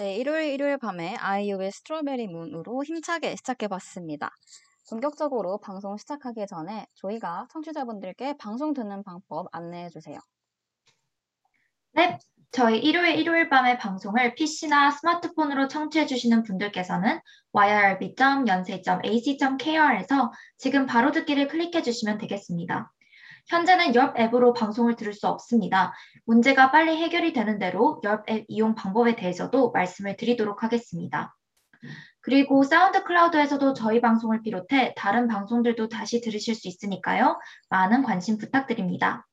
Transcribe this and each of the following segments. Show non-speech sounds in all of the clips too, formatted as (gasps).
네, 일요일 일요일 밤에 아이유의 스트로베리 문으로 힘차게 시작해봤습니다. 본격적으로 방송 시작하기 전에 저희가 청취자분들께 방송 듣는 방법 안내해주세요. 네, 저희 일요일 일요일 밤의 방송을 PC나 스마트폰으로 청취해주시는 분들께서는 yrb.연세.ac.kr에서 지금 바로 듣기를 클릭해주시면 되겠습니다. 현재는 옆 앱으로 방송을 들을 수 없습니다. 문제가 빨리 해결이 되는 대로 옆앱 이용 방법에 대해서도 말씀을 드리도록 하겠습니다. 그리고 SoundCloud에서도 저희 방송을 비롯해 다른 방송들도 다시 들으실 수 있으니까요. 많은 관심 부탁드립니다.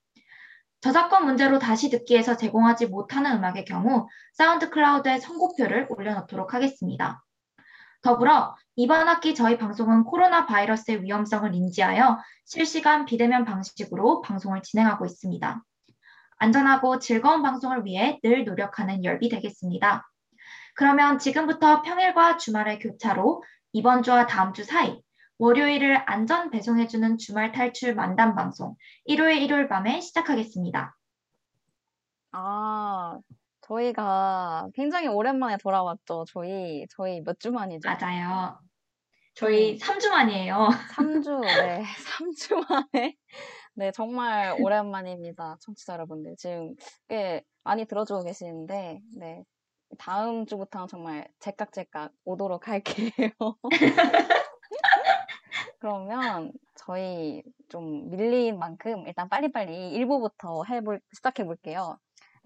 저작권 문제로 다시 듣기에서 제공하지 못하는 음악의 경우 SoundCloud에 선곡표를 올려놓도록 하겠습니다. 더불어 이번 학기 저희 방송은 코로나 바이러스의 위험성을 인지하여 실시간 비대면 방식으로 방송을 진행하고 있습니다. 안전하고 즐거운 방송을 위해 늘 노력하는 열비 되겠습니다. 그러면 지금부터 평일과 주말의 교차로 이번 주와 다음 주 사이 월요일을 안전 배송해주는 주말 탈출 만담 방송 일요일 일요일 밤에 시작하겠습니다. 아, 저희가 굉장히 오랜만에 돌아왔죠. 저희, 저희 몇 주 만이죠? 맞아요. 저희 음. 3주 만이에요. 3주, 네. 3주 (laughs) (laughs) 만에. 네, 정말 오랜만입니다. 청취자 여러분들. 지금 꽤 많이 들어주고 계시는데, 네. 다음 주부터는 정말 제깍제깍 오도록 할게요. (laughs) 그러면 저희 좀 밀린 만큼 일단 빨리빨리 1부부터 해볼, 시작해 볼게요.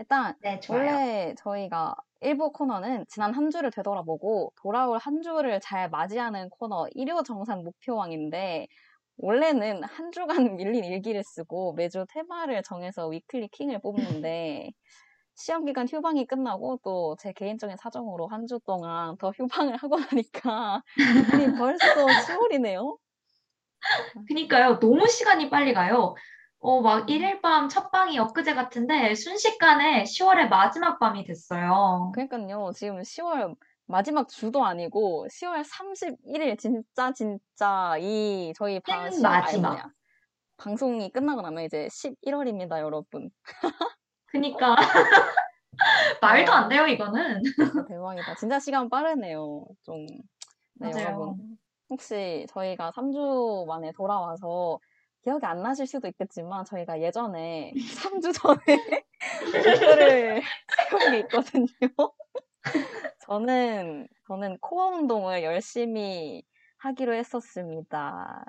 일단 네, 원래 저희가 1부 코너는 지난 한 주를 되돌아보고 돌아올 한 주를 잘 맞이하는 코너 1호 정산 목표왕인데 원래는 한 주간 (laughs) 밀린 일기를 쓰고 매주 테마를 정해서 위클리 킹을 뽑는데 시험 기간 휴방이 끝나고 또 제 개인적인 사정으로 한 주 동안 더 휴방을 하고 나니까 벌써 (laughs) 10월이네요. 그니까요. 너무 시간이 빨리 가요. 어, 막 1일 밤 첫 방이 엊그제 같은데 순식간에 10월의 마지막 밤이 됐어요. 그러니까요. 지금 10월 마지막 주도 아니고 10월 31일 진짜 진짜 이 저희 방 마지막 방송이 끝나고 나면 이제 11월입니다, 여러분. 그니까 (laughs) 말도 안 돼요, 이거는. 대박이다. 진짜 시간 빠르네요. 좀 네, 맞아요. 여러분. 혹시 저희가 3주 만에 돌아와서 기억이 안 나실 수도 있겠지만 저희가 예전에 (laughs) 3주 전에 (laughs) 목표를 세운 게 있거든요. (laughs) 저는 저는 코어 운동을 열심히 하기로 했었습니다.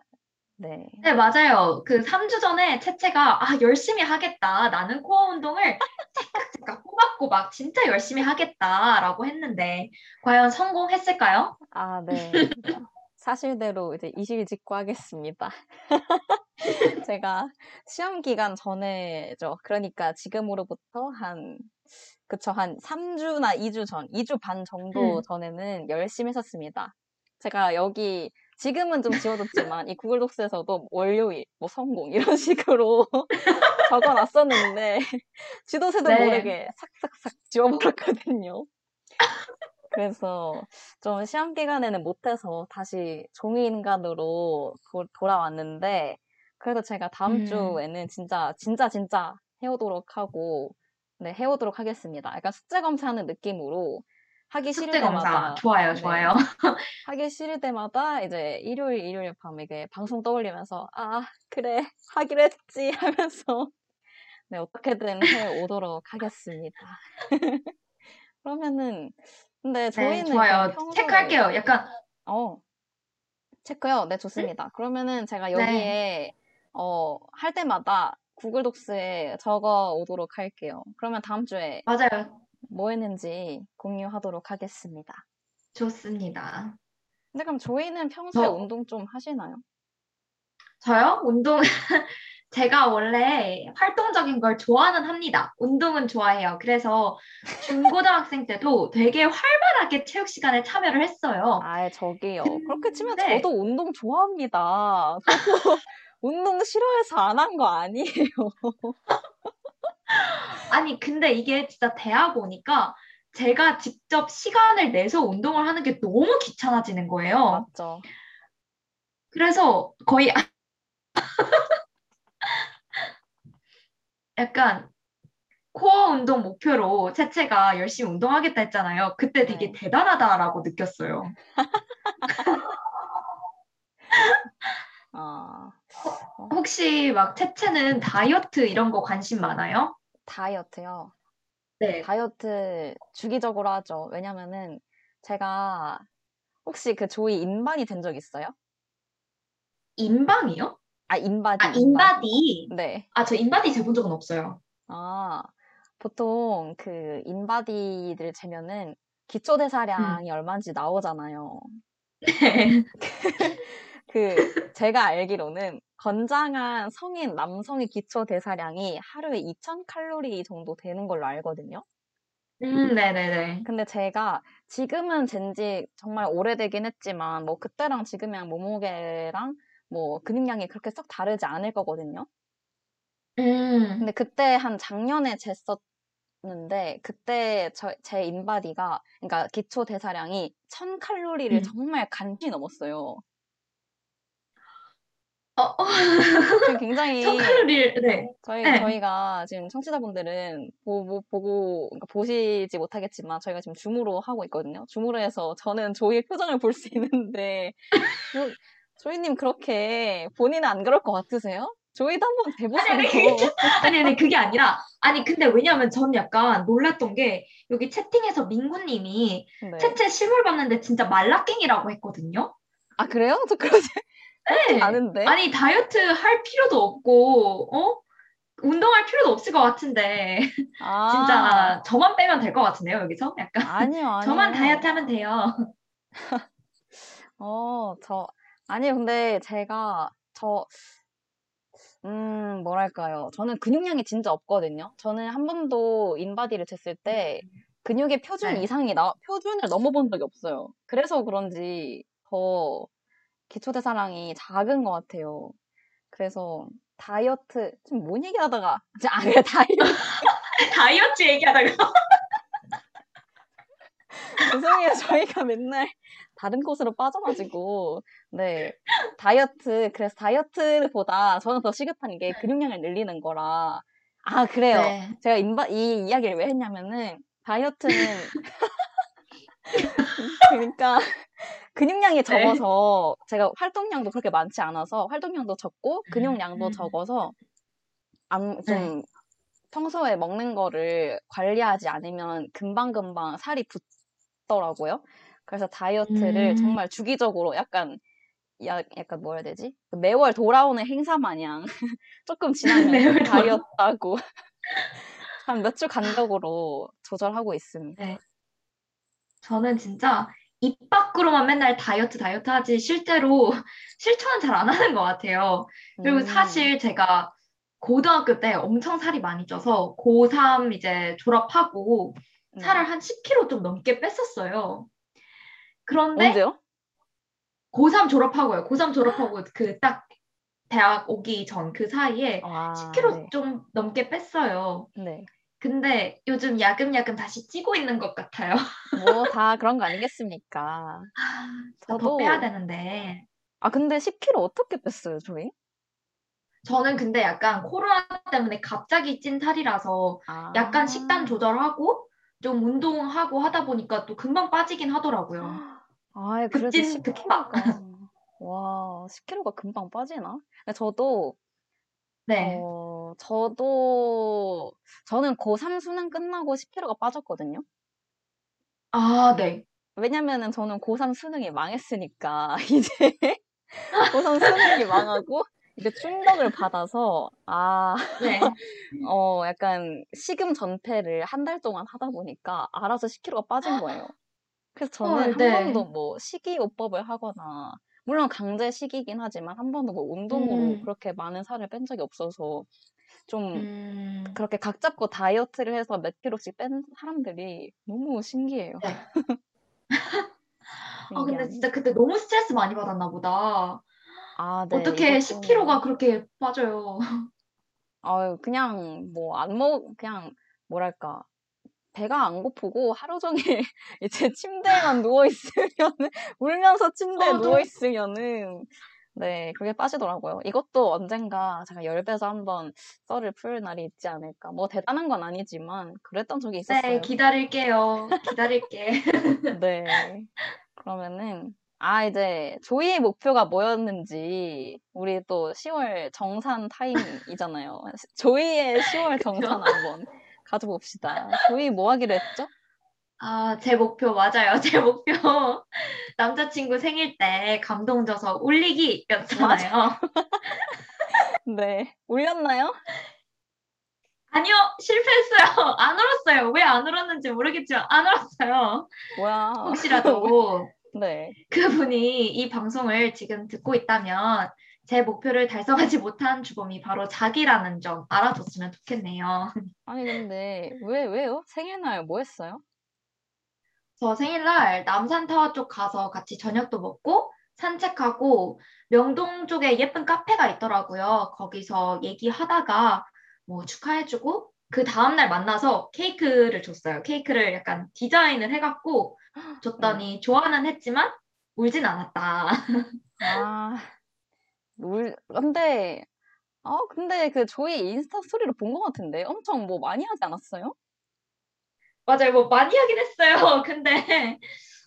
네. 네, 맞아요. 그 3주 전에 채채가 아, 열심히 하겠다. 나는 코어 운동을 째깍째깍 꼬박꼬박 진짜 열심히 하겠다라고 했는데 과연 성공했을까요? 아, 네. 사실대로 이제 이실직고하겠습니다. (laughs) 제가 시험 기간 전에죠. 그러니까 지금으로부터 한 그쵸 한 3주나 2주 전, 2주 반 정도 음. 전에는 열심히 했었습니다. 제가 여기 지금은 좀 지워졌지만 이 구글 독스에서도 월요일 뭐 성공 이런 (laughs) 식으로 (laughs) 적어놨었는데 지도새도 네. 모르게 삭삭삭 지워버렸거든요. 그래서 좀 시험 기간에는 못해서 다시 종이 인간으로 도, 돌아왔는데 그래도 제가 다음 음. 주에는 진짜 진짜 진짜 해오도록 하고 네 해오도록 하겠습니다. 약간 숙제 검사하는 느낌으로 하기 싫을 때마다 좋아요 네, 좋아요 (laughs) (laughs) 하기 싫을 때마다 이제 일요일 일요일 밤에 이게 방송 떠올리면서 아 그래 하기로 했지 (laughs) 하면서 네 어떻게든 해 오도록 하겠습니다. 그러면은 근데 네, 저희는 네, 좋아요. 평소에... 체크할게요. 약간 어 체크요. 네 좋습니다. 응? 그러면은 제가 네. 여기에 네. 어 할 때마다 구글 독스에 적어 오도록 할게요. 그러면 다음 주에 맞아요. 뭐 했는지 공유하도록 하겠습니다. 좋습니다. 근데 그럼 저희는 평소에 저... 운동 좀 하시나요? 저요? 운동 (laughs) 제가 원래 활동적인 걸 좋아는 합니다. 운동은 좋아해요. 그래서 중고등학생 때도 되게 활발하게 체육 시간에 참여를 했어요. 아, 저기요. 그렇게 치면 네. 저도 운동 좋아합니다. 저도 운동 싫어해서 안 한 거 아니에요. (laughs) 아니, 근데 이게 진짜 대학 오니까 제가 직접 시간을 내서 운동을 하는 게 너무 귀찮아지는 거예요. 맞죠. 그래서 거의 (laughs) 약간 코어 운동 목표로 채채가 열심히 운동하겠다 했잖아요. 그때 되게 네. 대단하다라고 느꼈어요. (laughs) 아, 혹시 막 채채는 다이어트 이런 거 관심 많아요? 다이어트요. 네. 다이어트 주기적으로 하죠. 왜냐면은 제가 혹시 그 조이 인바디 된적 있어요? 인방이요? 아, 인바디, 아, 인바디. 네. 아, 저 인바디 재본 적은 없어요. 아, 보통 그 인바디들 재면은 기초 대사량이 얼마인지 나오잖아요. (laughs) 네. (laughs) 그 제가 알기로는 건장한 성인 남성의 기초 대사량이 하루에 2000 칼로리 정도 되는 걸로 알거든요. 음, 네네네. 근데 제가 지금은 잰지 정말 오래되긴 했지만 뭐 그때랑 지금이랑 몸무게랑 뭐 근육량이 그렇게 썩 다르지 않을 거거든요. 음, 근데 그때 한 작년에 쟀었는데 그때 저, 제 인바디가 그러니까 기초 대사량이 1000칼로리를 음. 정말 간신히 넘었어요. 어, 어. 지금 (laughs) 굉장히 1000칼로리를, 네. 저희 네. 저희가 지금 청취자분들은 보, 고 그러니까 보시지 못하겠지만 저희가 지금 줌으로 하고 있거든요. 줌으로 해서 저는 조이의 표정을 볼 수 있는데 조, 조이님 그렇게 본인은 안 그럴 것 같으세요? 조이도 한번 아니, 대보시고 아니, 아니, 그게 아니라, 아니, 근데 왜냐면 전 약간 놀랐던 게, 여기 채팅에서 민구님이 네. 채채 실물 봤는데 진짜 말라깽이라고 했거든요? 아 그래요? 저 그러지 네. 않은데 아니, 다이어트 할 필요도 없고, 어? 운동할 필요도 없을 것 같은데, 아 (laughs) 진짜 저만 빼면 될 것 같은데요, 여기서? 약간. 아니요 (laughs) 아니요 저만 다이어트 하면 돼요. (laughs) 어, 저, 아니요, 근데 제가, 저, 음, 뭐랄까요. 저는 근육량이 진짜 없거든요. 저는 한 번도 인바디를 쟀을 때 근육의 표준 네. 이상이 나, 표준을 넘어본 적이 없어요. 그래서 그런지 더 기초대사량이 작은 것 같아요. 그래서 다이어트, 지금 뭔 얘기하다가, 아, 그래, 다이어트. (laughs) 다이어트 얘기하다가. (laughs) 죄송해요. 저희가 맨날 다른 곳으로 빠져가지고. 네. 다이어트. 그래서 다이어트보다 저는 더 시급한 게 근육량을 늘리는 거라. 아, 그래요. 네. 제가 인바, 이 이야기를 왜 했냐면은, 다이어트는, (laughs) 그러니까, 근육량이 네. 적어서, 제가 활동량도 그렇게 많지 않아서, 활동량도 적고, 근육량도 음. 적어서, 안, 네. 좀, 평소에 먹는 거를 관리하지 않으면 금방금방 살이 붙더라고요. 그래서 다이어트를 음. 정말 주기적으로 약간, 야, 약간 뭐라 해야 되지? 매월 돌아오는 행사 마냥 (laughs) 조금 지나면 (laughs) 매월 돌아- 다이어트 하고 (laughs) 한 몇 주 간격으로 조절하고 있습니다. 네. 저는 진짜 입 밖으로만 맨날 다이어트 다이어트 하지 실제로 (laughs) 실천은 잘 안 하는 것 같아요. 그리고 음, 사실 제가 고등학교 때 엄청 살이 많이 쪄서 고3 이제 졸업하고 네. 살을 한 10kg 좀 넘게 뺐었어요. 그런데 언제요? 고3 졸업하고요. 고3 졸업하고 그 딱 대학 오기 전 그 사이에 아, 10kg 네. 좀 넘게 뺐어요. 네. 근데 요즘 야금야금 다시 찌고 있는 것 같아요. (laughs) 뭐 다 그런 거 아니겠습니까? 더 저도 빼야 되는데. 아 근데 10kg 어떻게 뺐어요, 저희? 저는 근데 약간 코로나 때문에 갑자기 찐 살이라서 아, 약간 식단 조절하고 좀 운동하고 하다 보니까 또 금방 빠지긴 하더라고요. (gasps) 아, 그래도 급진 급박. 10kg가 와, 10kg가 금방 빠지나? 저도 네. 어, 저도 저는 고3 수능 끝나고 10kg가 빠졌거든요. 아, 네. 왜냐면은 저는 고3 수능이 망했으니까 (laughs) 이제 고3 수능이 망하고 이제 충격을 받아서 아, 네. (laughs) 어, 약간 식음 전폐를 한 달 동안 하다 보니까 알아서 10kg가 빠진 거예요. 그래서 저는 헐, 한 네. 번도 뭐 식이요법을 하거나 물론 강제 식이긴 하지만 한 번도 뭐 운동으로 음. 그렇게 많은 살을 뺀 적이 없어서 좀 음. 그렇게 각 잡고 다이어트를 해서 몇 킬로씩 뺀 사람들이 너무 신기해요. 네. (laughs) 아, 근데. 진짜 그때 너무 스트레스 많이 받았나 보다. 아, 네, 어떻게 이것도 10kg가 그렇게 빠져요? 아유, 그냥 뭐 안 먹, 그냥 뭐랄까. 배가 안 고프고 하루 종일 (laughs) 이제 침대에만 누워 있으면은 울면서 침대에 어, 누워 너무- 있으면은 네, 그게 빠지더라고요. 이것도 언젠가 제가 열배서 한번 썰을 풀 날이 있지 않을까. 뭐 대단한 건 아니지만 그랬던 적이 네, 있었어요. 기다릴게요. 기다릴게. (laughs) 네. 그러면은 아 이제 조이의 목표가 뭐였는지 우리 또 10월 정산 타임이잖아요. 조이의 10월 정산 한번 가져봅시다. 조이 뭐 하기로 했죠? 아, 제 목표 맞아요. (laughs) 제 목표 남자친구 생일 때 감동 줘서 울리기였잖아요. (laughs) 네. 울렸나요? 아니요, 실패했어요. (laughs) 안 울었어요. 왜 안 울었는지 모르겠지만 안 울었어요. 뭐야. 혹시라도 네. 그분이 이 방송을 지금 듣고 있다면 제 목표를 달성하지 못한 주범이 바로 자기라는 점 알아줬으면 좋겠네요. 아니 근데 왜 왜요? 생일날 뭐 했어요? 저 생일날 남산타워 쪽 가서 같이 저녁도 먹고 산책하고 명동 쪽에 예쁜 카페가 있더라고요. 거기서 얘기하다가 뭐 축하해주고 그 다음날 만나서 케이크를 줬어요. 케이크를 약간 디자인을 해갖고 줬더니 좋아는 했지만 울진 않았다. 아, 울, 근데, 어, 근데 그 조이 인스타 스토리를 본 것 같은데 엄청 뭐 많이 하지 않았어요? 맞아요. 뭐 많이 하긴 했어요. (laughs) 근데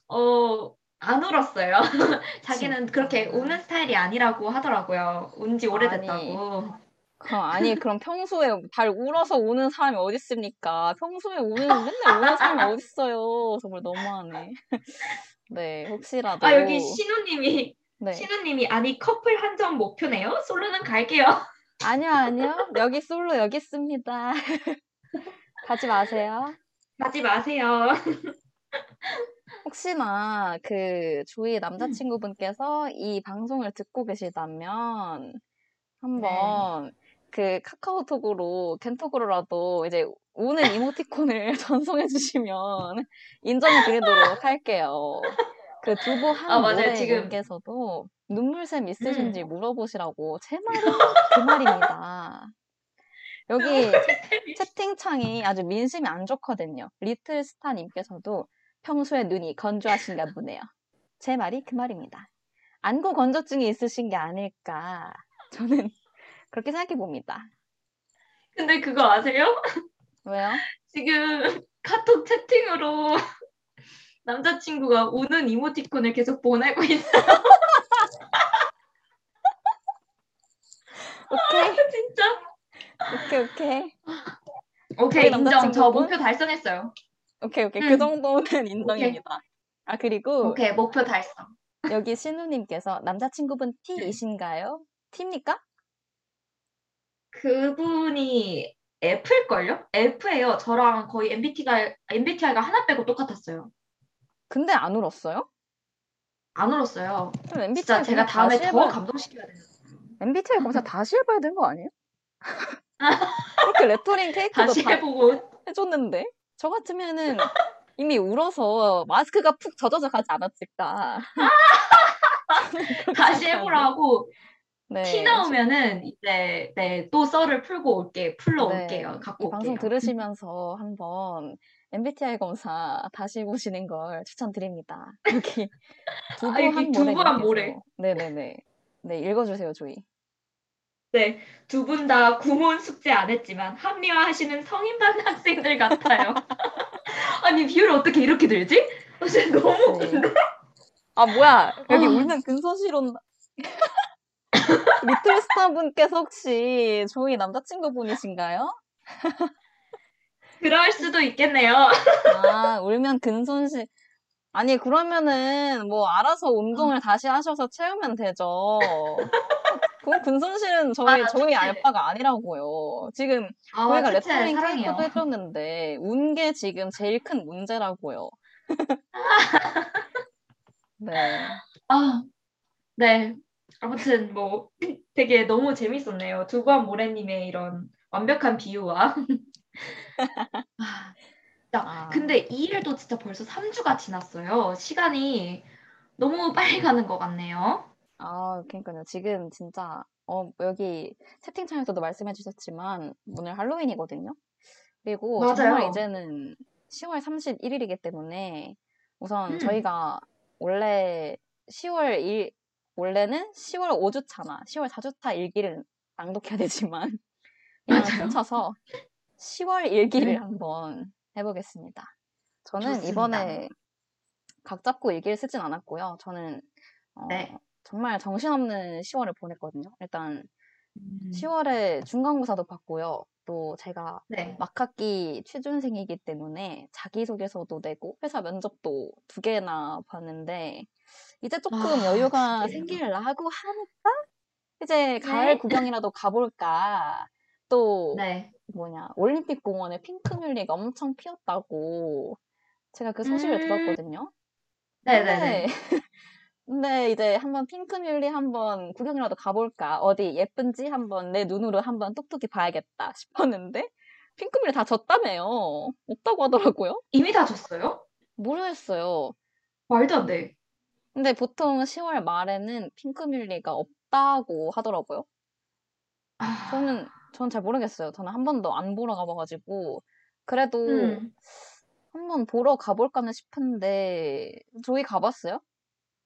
어, 안 울었어요. (laughs) 자기는. 그렇게 우는 스타일이 아니라고 하더라고요. 운지 오래됐다고. 그럼 아니 그럼 평소에 잘 울어서 우는 사람이 어디 있습니까? 평소에 우는 맨날 우는 사람이 어디 있어요? 정말 너무하네. (laughs) 네, 혹시라도 아, 여기 신우님이, 네. 신우님이, 아니, 커플 한정 목표네요? 솔로는 갈게요. 아니요, 아니요. 여기 솔로 여기 있습니다. 가지 마세요. 가지 마세요. (laughs) 혹시나 그 조이 남자친구분께서 이 방송을 듣고 계시다면 한번 그 카카오톡으로 겐톡으로라도 이제 우는 이모티콘을 (laughs) 전송해 주시면 인정해 드리도록 할게요. 그 두부 한 아, 지금- 님께서도 눈물샘 있으신지 음. 물어보시라고 제 말은 그 말입니다. 여기 채팅창이 아주 민심이 안 좋거든요. 리틀스타님께서도 평소에 눈이 건조하신가 보네요. 제 말이 그 말입니다. 안구 건조증이 있으신 게 아닐까. 저는 (laughs) 그렇게 생각해 봅니다. 근데 그거 아세요? 왜요? 지금 카톡 채팅으로 (laughs) 남자친구가 우는 이모티콘을 계속 보내고 있어요. 오케이, (laughs) 진짜. 오케이, 오케이. 오케이, 인정. 저? 목표 달성했어요. 오케이, 오케이. 음. 그 정도는 인정입니다. 아, 그리고 오케이, 목표 달성. 여기 신우님께서 남자친구분 T이신가요? T입니까? 그분이 F일걸요? F예요. 저랑 거의 MBTI가, MBTI가 하나 빼고 똑같았어요. 근데 안 울었어요? 안 울었어요. 그럼 MBTI 진짜 제가 다음에 다시 더 해봐야, 감동시켜야 되는 MBTI 검사 다시 해봐야 되는 거 아니에요? 그렇게 레터링 케이크도 다시 다 해보고 해줬는데 저 같으면은 이미 울어서 마스크가 푹 젖어서 가지 않았을까. (laughs) 다시. 해보라고 네, 티 나오면은 이제 네, 또 썰을 풀고 올게 풀러 네, 올게요. 갖고 이 방송 올게요. 들으시면서 한번 MBTI 검사 다시 해보시는 걸 추천드립니다. 여기 두부 아, 여기 한 두부 모래. 네네네. 네 읽어주세요 조이. 네, 두 분 다 구몬 숙제 안 했지만 합리화하시는 성인반 학생들 같아요. (laughs) 아니 비율이 어떻게 이렇게 들지? 어, 진짜 너무 네. 웃긴데? 아 뭐야 여기 아. 울면 근소실 온다. 리틀스타 분께서 혹시 조이 남자친구 분이신가요? 그럴 수도 있겠네요. 아, 울면 근손실. 아니, 그러면은, 뭐, 알아서 운동을 다시 하셔서 채우면 되죠. 그 근손실은 저희, 아, 저희 축제. 알바가 아니라고요. 지금, 아, 저희가 레터링 사랑해요. 케이크도 해줬는데, 운 게 지금 제일 큰 문제라고요. (laughs) 네. 아, 네. 아무튼 뭐 되게 너무 재밌었네요. 두부한 모래님의 이런 완벽한 비유와. (laughs) 아, 자, 아. 근데 이 일도 진짜 벌써 3주가 지났어요. 시간이 너무 빨리 가는 것 같네요. 아, 그러니까요. 지금 진짜, 어, 여기 채팅창에서도 말씀해 주셨지만, 오늘 할로윈이거든요. 그리고 맞아요. 정말 이제는 10월 31일이기 때문에, 우선 음. 저희가 원래 10월 1, 원래는 10월 5주차나 10월 4주차 일기를 낭독해야 되지만 (laughs) 이걸 맞아요. 펼쳐서 10월 일기를 네. 한번 해보겠습니다. 저는 좋습니다. 이번에 각 잡고 일기를 쓰진 않았고요. 저는 어, 네. 정말 정신없는 10월을 보냈거든요. 일단 음, 10월에 중간고사도 봤고요. 또 제가 네. 막학기 취준생이기 때문에 자기소개서도 내고 회사 면접도 두 개나 봤는데 이제 조금 아, 여유가. 생기려고 하니까 이제 가을 네. (laughs) 구경이라도 가볼까. 또 네. 뭐냐 올림픽 공원에 핑크뮬리가 엄청 피었다고 제가 그 소식을 음. 들었거든요. 네네네. 근데 이제 한번 핑크뮬리 한번 구경이라도 가볼까 어디 예쁜지 한번 내 눈으로 한번 똑똑히 봐야겠다 (laughs) 싶었는데 핑크뮬리 다 졌다며요. 없다고 하더라고요. 이미 다 줬어요? 모르겠어요. 말도 안 돼. 근데 보통 10월 말에는 핑크뮬리가 없다고 하더라고요. 아, 저는 전잘 모르겠어요. 저는 한 번도 안 보러 가봐가지고 그래도 음, 한번 보러 가볼까는 싶은데 조이 가봤어요?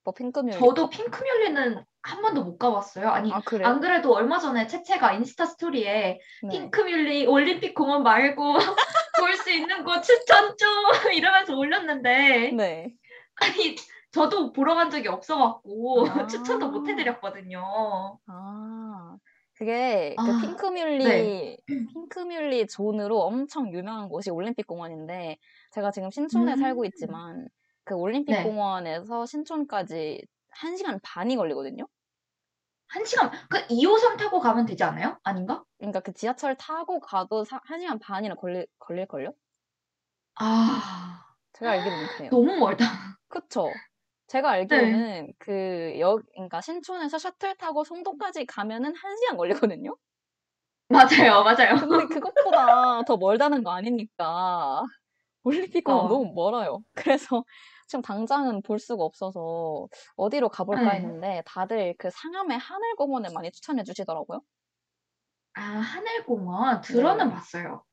뭐 핑크뮬리? 저도 핑크뮬리는 한 번도 못 가봤어요. 아니, 아? 안 그래도 얼마 전에 채채가 인스타 스토리에 네. 핑크뮬리 올림픽 공원 말고 (laughs) 볼 수 있는 곳 추천 좀 (laughs) 이러면서 올렸는데 네. 아니 저도 보러 간 적이 없어갖고 아. (laughs) 추천도 못 해드렸거든요. 아, 그게 그 아, 핑크뮬리, 네. 핑크뮬리 존으로 엄청 유명한 곳이 올림픽 공원인데, 제가 지금 신촌에 살고 음. 있지만, 그 올림픽 네. 공원에서 신촌까지 1시간 반이 걸리거든요? 한 시간 그 2호선 타고 가면 되지 않아요? 아닌가? 그러니까 그 지하철 타고 가도 사, 1시간 반이나 걸릴, 걸릴 걸요? 아 제가 알기로는 그래요. 너무 멀다. 그쵸? 제가 알기로는 그 역, 그러니까 신촌에서 셔틀 타고 송도까지 가면은 1시간 걸리거든요? 맞아요, 맞아요. 근데 그것보다 더 멀다는 거 아니니까 올림픽 공원 어. 너무 멀어요. 그래서 지금 당장은 볼 수가 없어서 어디로 가볼까 네. 했는데 다들 그 상암의 하늘공원을 많이 추천해 주시더라고요. 아 하늘공원 들어는 네. 봤어요.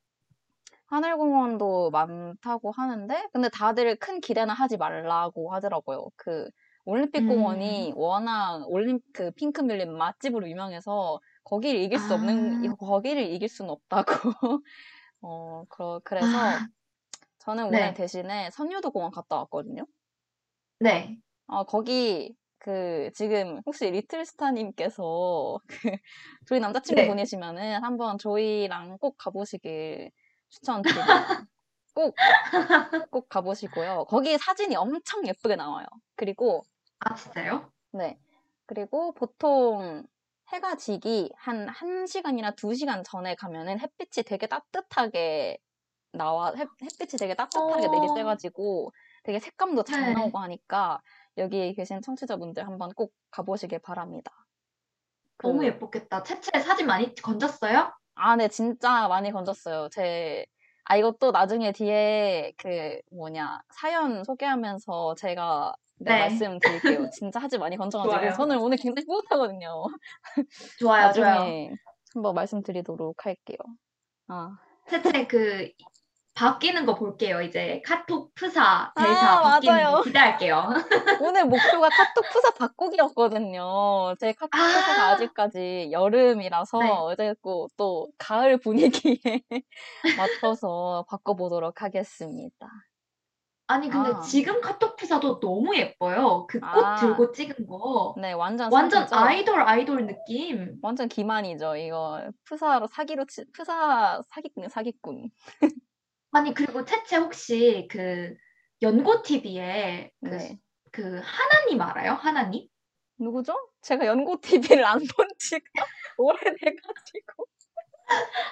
하늘공원도 많다고 하는데 근데 다들 큰 기대는 하지 말라고 하더라고요. 그 올림픽 음. 공원이 워낙 올림 그 핑크뮬리 맛집으로 유명해서 거기를 이길 수 없는 아. 거기를 이길 수는 없다고. (laughs) 어, 그, 그래서 아, 저는 네. 오늘 대신에 선유도 공원 갔다 왔거든요. 네. 어, 거기 그 지금 혹시 리틀스타님께서 그 (laughs) 저희 남자친구 네. 보내시면은 한번 저희랑 꼭 가보시길 추천드립니다. (laughs) 꼭, 꼭 가보시고요. 거기 사진이 엄청 예쁘게 나와요. 그리고, 아 진짜요? 네. 그리고 보통 해가 지기 한 1시간이나 2시간 전에 가면은 햇빛이 되게 따뜻하게 나와, 햇, 햇빛이 되게 따뜻하게 어. 내리쬐가지고 되게 색감도 잘 네. 나오고 하니까 여기 계신 청취자분들 한번 꼭 가보시길 바랍니다. 그- 너무 예뻤겠다. 채채 사진 많이 건졌어요? 아, 네, 진짜 많이 건졌어요. 제, 아, 이것도 나중에 뒤에 그, 뭐냐, 사연 소개하면서 제가 네, 네. 말씀드릴게요. (laughs) 진짜 사진 많이 건져가지고. 좋아요. 저는 오늘 굉장히 뿌듯하거든요. 좋아요, 좋아요. 나중에 한번 말씀드리도록 할게요. 아, 채채 그 바뀌는 거 볼게요. 이제 카톡 프사 대사 아, 바뀌는 맞아요. 거 기대할게요. (laughs) 오늘 목표가 카톡 푸사 바꾸기였거든요. 제 카톡 아. 푸사가 아직까지 여름이라서 네. 어제 또, 또 가을 분위기에 (laughs) 맞춰서 바꿔보도록 하겠습니다. 아니 근데 아. 지금 카톡 프사도 너무 예뻐요. 그꽃 아. 들고 찍은 거. 네, 완전 완전 사기죠. 아이돌 아이돌 느낌. 완전 기만이죠. 이거 푸사로 사기로 치, 푸사 사기꾼 사기꾼. 아니 그리고 채채 혹시 그 연고 TV에 그, 네. 그 하나님 알아요? 하나님? 누구죠? 제가 연고 TV를 안 본 지가 (laughs) 오래돼가지고.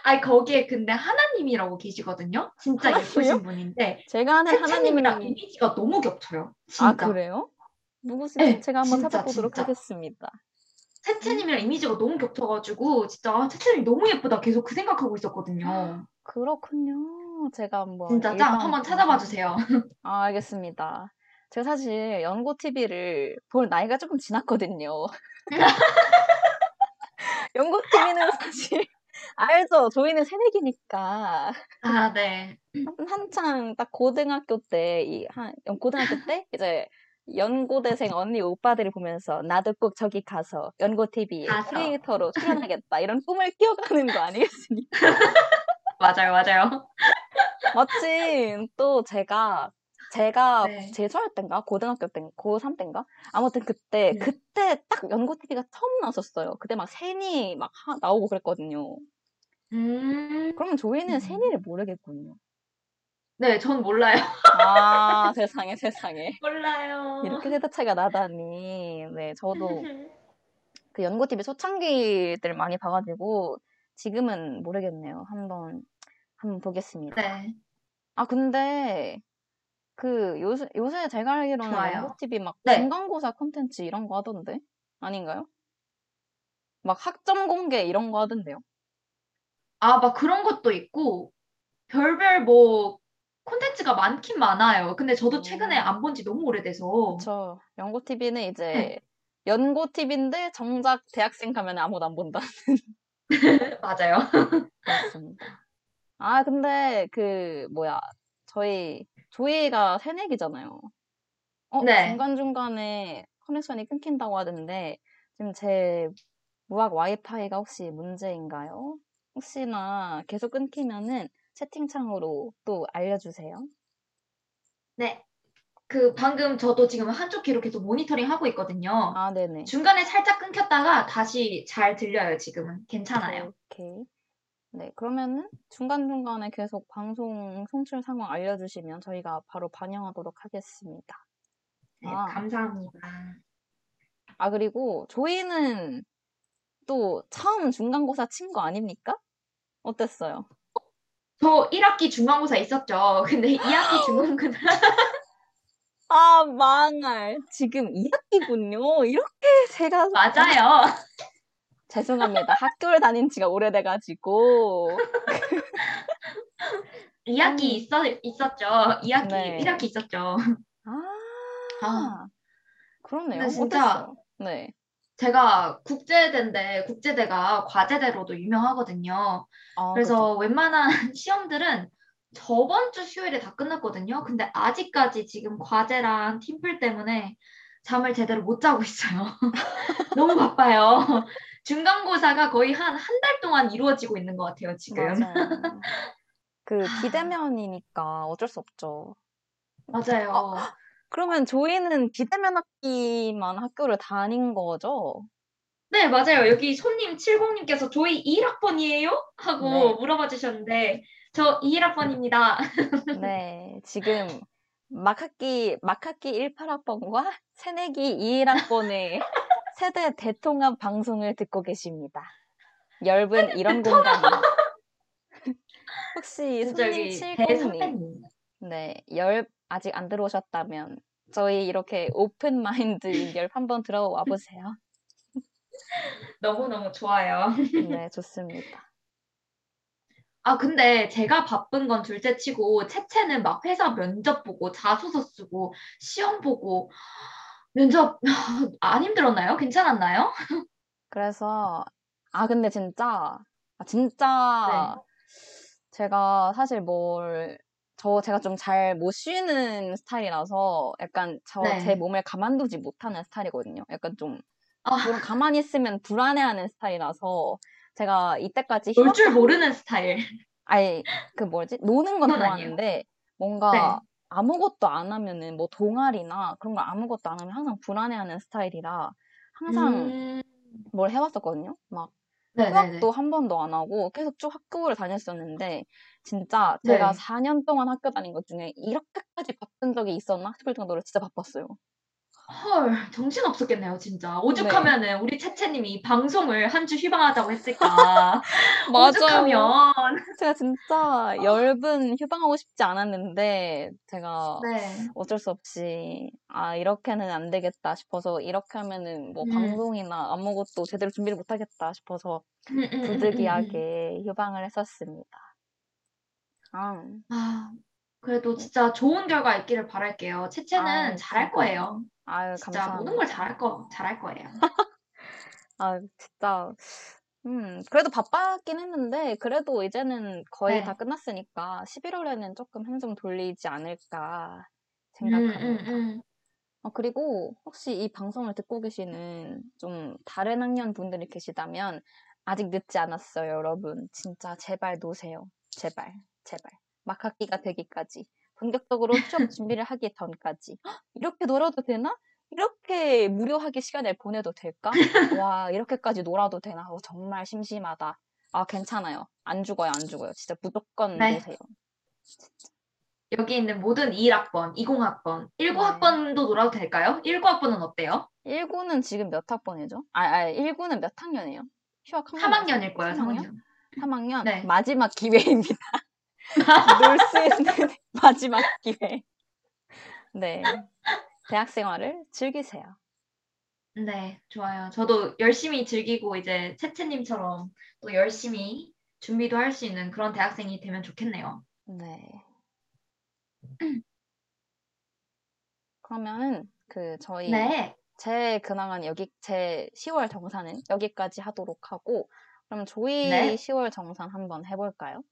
아니 거기에 근데 하나님이라고 계시거든요. 진짜 하나님이요? 예쁘신 분인데 제가 아는 채채님이랑 하나님이 이미지가 너무 겹쳐요. 아 진짜. 그래요? 누구지? 네, 제가 한번 진짜, 찾아보도록 진짜. 하겠습니다. 채채님이랑 이미지가 너무 겹쳐가지고 진짜 아, 채채님 너무 예쁘다 계속 그 생각하고 있었거든요. 그렇군요. 제가 한번 진짜 짱 일반 한번 찾아봐 주세요. 아, 알겠습니다. 제가 사실 연고 TV를 볼 나이가 조금 지났거든요. (laughs) 연고 TV는 사실 알죠. 저희는 새내기니까 아 네. 한- 한창 딱 고등학교 때, 이, 한, 고등학교 때 이제 연고대생 언니 오빠들을 보면서 나도 꼭 저기 가서 연고 가서. 크리에이터로 출연하겠다 이런 꿈을 (laughs) (laughs) 키워가는 거 아니겠습니까? 맞아요, 맞아요. 마침 또 제가 제가 네. 재수할 땐가 고등학교 땐 고3 땐가 아무튼 그때 네. 그때 딱 연고 TV가 처음 나왔었어요. 그때 막 세니 막 하- 나오고 그랬거든요. 음, 그러면 조이는 음. 세니를 모르겠군요. 네, 전 몰라요. 아 세상에 세상에 (laughs) 몰라요. 이렇게 세대 차이가 나다니. 네 저도 그 연고 TV 초창기들 많이 봐가지고 지금은 모르겠네요. 한번 한번 보겠습니다. 네, 아 근데 그 요새 요새 제가 알기로는 좋아요. 연고 TV 막 네. 중간고사 콘텐츠 이런 거 하던데 아닌가요? 막 학점 공개 이런 거 하던데요. 아, 막 그런 것도 있고, 별별 뭐, 콘텐츠가 많긴 많아요. 근데 저도 최근에 음. 안본 지 너무 오래돼서. 저 연고 TV는 이제 네. 연고 TV인데 정작 대학생 가면 아무도 안 본다. (laughs) 맞아요. (laughs) 그렇습니다. 아 근데 그 뭐야 저희 조이가 새내기잖아요. 어 네. 중간 중간에 커넥션이 끊긴다고 하던데 지금 제 무학 와이파이가 혹시 문제인가요? 혹시나 계속 끊기면은 채팅창으로 또 알려주세요. 네. 그 방금 저도 지금 한쪽 귀로 계속 모니터링 하고 있거든요. 아 네네. 중간에 살짝 끊겼다가 다시 잘 들려요, 지금은. 괜찮아요. 오케이. 네 그러면은 중간 중간에 계속 방송 송출 상황 알려주시면 저희가 바로 반영하도록 하겠습니다. 네, 아. 감사합니다. 아, 그리고 조이는 또 처음 중간고사 친 거 아닙니까? 어땠어요? 저 1학기 중간고사 있었죠. (laughs) 근데 2학기 중간고사 (laughs) 아, 망할. 지금 2학기군요. 이렇게 제가 맞아요. (laughs) 죄송합니다. 학교를 다닌 지가 오래돼가지고. (laughs) 2학기 음. 있어, 있었죠. 2학기, 네. 1학기 있었죠. 아, 아. 그러네요. 근데 진짜? 네. 제가 국제대인데 국제대가 과제대로도 유명하거든요. 아, 그래서 웬만한 (laughs) 시험들은 저번 주 수요일에 다 끝났거든요. 근데 아직까지 지금 과제랑 팀플 때문에 잠을 제대로 못 자고 있어요. (laughs) 너무 바빠요. 중간고사가 거의 한 한 달 동안 이루어지고 있는 것 같아요. 지금. (laughs) 그 비대면이니까 어쩔 수 없죠. 맞아요. 그러면 조이는 비대면 학기만 학교를 다닌 거죠? 네, 맞아요. 여기 손님 70님께서 저희 21학번이에요? 하고 네. 물어봐 주셨는데, 저 21학번입니다. (laughs) 네, 지금 막학기, 막학기 18학번과 새내기 21학번의 세대 대통합 방송을 듣고 계십니다. 엷은 이런 공간이. (laughs) 혹시 진짜 손님 여기 70님, 대선배님. 네, 엷 아직 안 들어오셨다면 저희 이렇게 오픈 마인드인 (laughs) 엷 한번 들어와 보세요. 너무 너무 좋아요. (laughs) 네, 좋습니다. 아, 근데 제가 바쁜 건 둘째 치고, 채채는 막 회사 면접 보고, 자소서 쓰고, 시험 보고, 면접 (laughs) 안 힘들었나요? 괜찮았나요? 그래서 아 근데 진짜 아, 진짜 네. 제가 사실 뭘 저 제가 좀 잘 못 쉬는 스타일이라서 약간 저제 네. 몸을 가만두지 못하는 스타일이거든요. 약간 좀 아, 좀 가만히 있으면 불안해하는 스타일이라서 제가 이때까지 놀줄 휴학하고 모르는 스타일. 아니 그 뭐지 노는 건. 좋아하는데 뭔가 네. 아무것도 안 하면은 뭐 동아리나 그런 거 아무것도 안 하면 항상 불안해하는 스타일이라 항상 음, 뭘 해왔었거든요. 막. 휴학도 한 번도 안 하고 계속 쭉 학교를 다녔었는데 진짜 제가 네. 4년 동안 학교 다닌 것 중에 이렇게까지 바쁜 적이 있었나 싶을 정도로 진짜 바빴어요. 헐, 정신 없었겠네요, 진짜. 네. 오죽하면은 우리 채채님이 방송을 한 주 휴방하자고 했을까. (laughs) 맞아요. 오죽하면. 제가 진짜 열분 휴방하고 싶지 않았는데 제가 네. 어쩔 수 없이 아 이렇게는 안 되겠다 싶어서 이렇게 하면은 뭐 음. 방송이나 아무것도 제대로 준비를 못 하겠다 싶어서 음, 음, 음, 음, 음. 부득이하게 휴방을 했었습니다. 아, 아, 그래도 진짜 좋은 결과 있기를 바랄게요. 채채는 아유, 잘할 진짜. 거예요. 아유 진짜 모든 감사합니다. 걸 잘할 거, 잘할 거예요. (laughs) 아, 진짜, 음, 그래도 바빴긴 했는데, 그래도 이제는 거의 네. 다 끝났으니까, 11월에는 조금 한숨 돌리지 않을까 음, 음, 생각합니다. 음. 어, 그리고 혹시 이 방송을 듣고 계시는 좀 다른 학년 분들이 계시다면 아직 늦지 않았어요, 여러분. 진짜 제발 노세요. 제발, 제발. 막학기가 되기까지. 본격적으로 취업 준비를 하기 전까지. 헉, 이렇게 놀아도 되나? 이렇게 무료하게 시간을 보내도 될까? 와, 이렇게까지 놀아도 되나? 어, 정말 심심하다. 아, 괜찮아요. 안 죽어요, 안 죽어요. 진짜 무조건 네. 노세요. 여기 있는 모든 21학번, 20학번, 네. 19학번도 놀아도 될까요? 19학번은 어때요? 19는 지금 몇 학번이죠? 아, 아 19는 몇 학년이에요? 휴학 한 3학년일 거예요, 3학년? 3학년. 3학년? 네. 마지막 기회입니다. (laughs) 놀 수 있는 (laughs) 마지막 기회. 네. 대학 생활을 즐기세요. 네, 좋아요. 저도 열심히 즐기고 이제 채채님처럼 또 열심히 준비도 할 수 있는 그런 대학생이 되면 좋겠네요. 네. (clears throat) 그러면은 그 저희 네, 제 근황은 여기 제 10월 정산은 여기까지 하도록 하고 그럼 조이 네. 10월 정산 한번 해볼까요?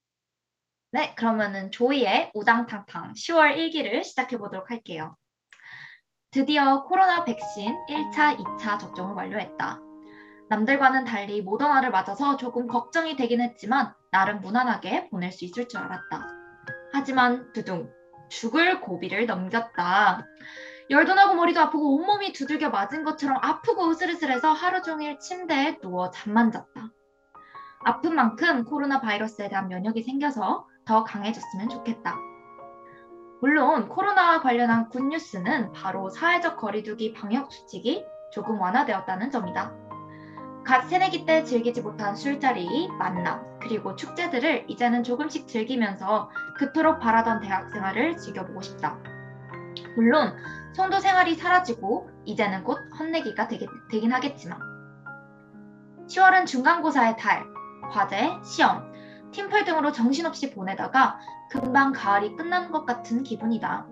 네, 그러면은 조이의 우당탕탕 10월 일기를 시작해 보도록 할게요. 드디어 코로나 백신 1차, 2차 접종을 완료했다. 남들과는 달리 모더나를 맞아서 조금 걱정이 되긴 했지만 나름 무난하게 보낼 수 있을 줄 알았다. 하지만 두둥 죽을 고비를 넘겼다. 열도 나고 머리도 아프고 온몸이 두들겨 맞은 것처럼 아프고 으슬으슬해서 하루 종일 침대에 누워 잠만 잤다. 아픈 만큼 코로나 바이러스에 대한 면역이 생겨서 더 강해졌으면 좋겠다. 물론 코로나와 관련한 굿뉴스는 바로 사회적 거리두기 방역 수칙이 조금 완화되었다는 점이다. 갓 새내기 때 즐기지 못한 술자리, 만남, 그리고 축제들을 이제는 조금씩 즐기면서 그토록 바라던 대학 생활을 즐겨보고 싶다. 물론 송도 생활이 사라지고 이제는 곧 헛내기가 되긴, 되긴 하겠지만 10월은 중간고사의 달, 과제, 시험, 팀플 등으로 정신없이 보내다가 금방 가을이 끝난 것 같은 기분이다.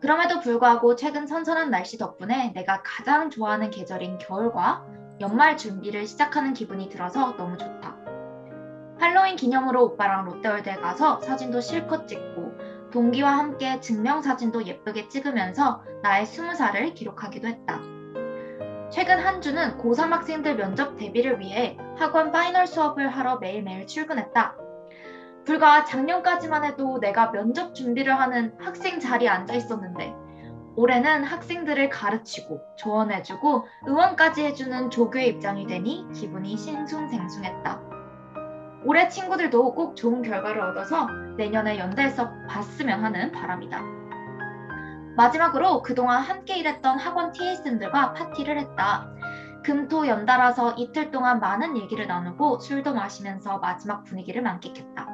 그럼에도 불구하고 최근 선선한 날씨 덕분에 내가 가장 좋아하는 계절인 겨울과 연말 준비를 시작하는 기분이 들어서 너무 좋다. 할로윈 기념으로 오빠랑 롯데월드에 가서 사진도 실컷 찍고 동기와 함께 증명사진도 예쁘게 찍으면서 나의 스무 살을 기록하기도 했다. 최근 한 주는 고3 학생들 면접 대비를 위해 학원 파이널 수업을 하러 매일매일 출근했다. 불과 작년까지만 해도 내가 면접 준비를 하는 학생 자리에 앉아 있었는데 올해는 학생들을 가르치고 조언해주고 응원까지 해주는 조교의 입장이 되니 기분이 싱숭생숭했다. 올해 친구들도 꼭 좋은 결과를 얻어서 내년에 연대에서 봤으면 하는 바람이다. 마지막으로 그동안 함께 일했던 학원 TA쌤들과 파티를 했다. 금토 연달아서 이틀 동안 많은 얘기를 나누고 술도 마시면서 마지막 분위기를 만끽했다.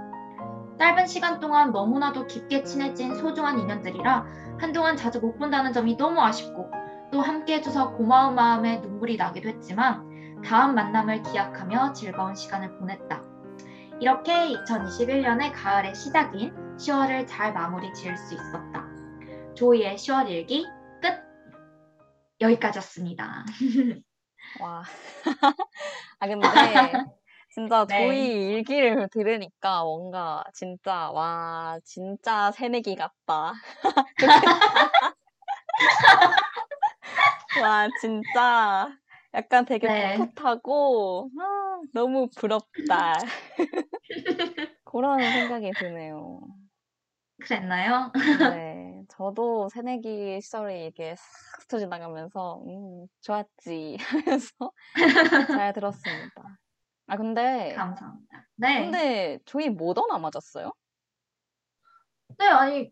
짧은 시간 동안 너무나도 깊게 친해진 소중한 인연들이라 한동안 자주 못 본다는 점이 너무 아쉽고 또 함께 해줘서 고마운 마음에 눈물이 나기도 했지만 다음 만남을 기약하며 즐거운 시간을 보냈다. 이렇게 2021년의 가을의 시작인 10월을 잘 마무리 지을 수 있었다. 조이의 10월 일기 끝! 여기까지였습니다. (laughs) 와. (laughs) 아, 근데 진짜 네. 조이 일기를 들으니까 뭔가 진짜, 와, 진짜 새내기 같다. (laughs) 와, 진짜 약간 되게 네. 풋풋하고, 아, 너무 부럽다. 그런 생각이 드네요. 그랬나요? (laughs) 네, 저도 새내기 시절이 이게 싹 스쳐 지나가면서, 음, 좋았지 (laughs) 하면서 잘 들었습니다. 아, 근데, 감사합니다. 네. 근데 조이 모더나 맞았어요? 네, 아니,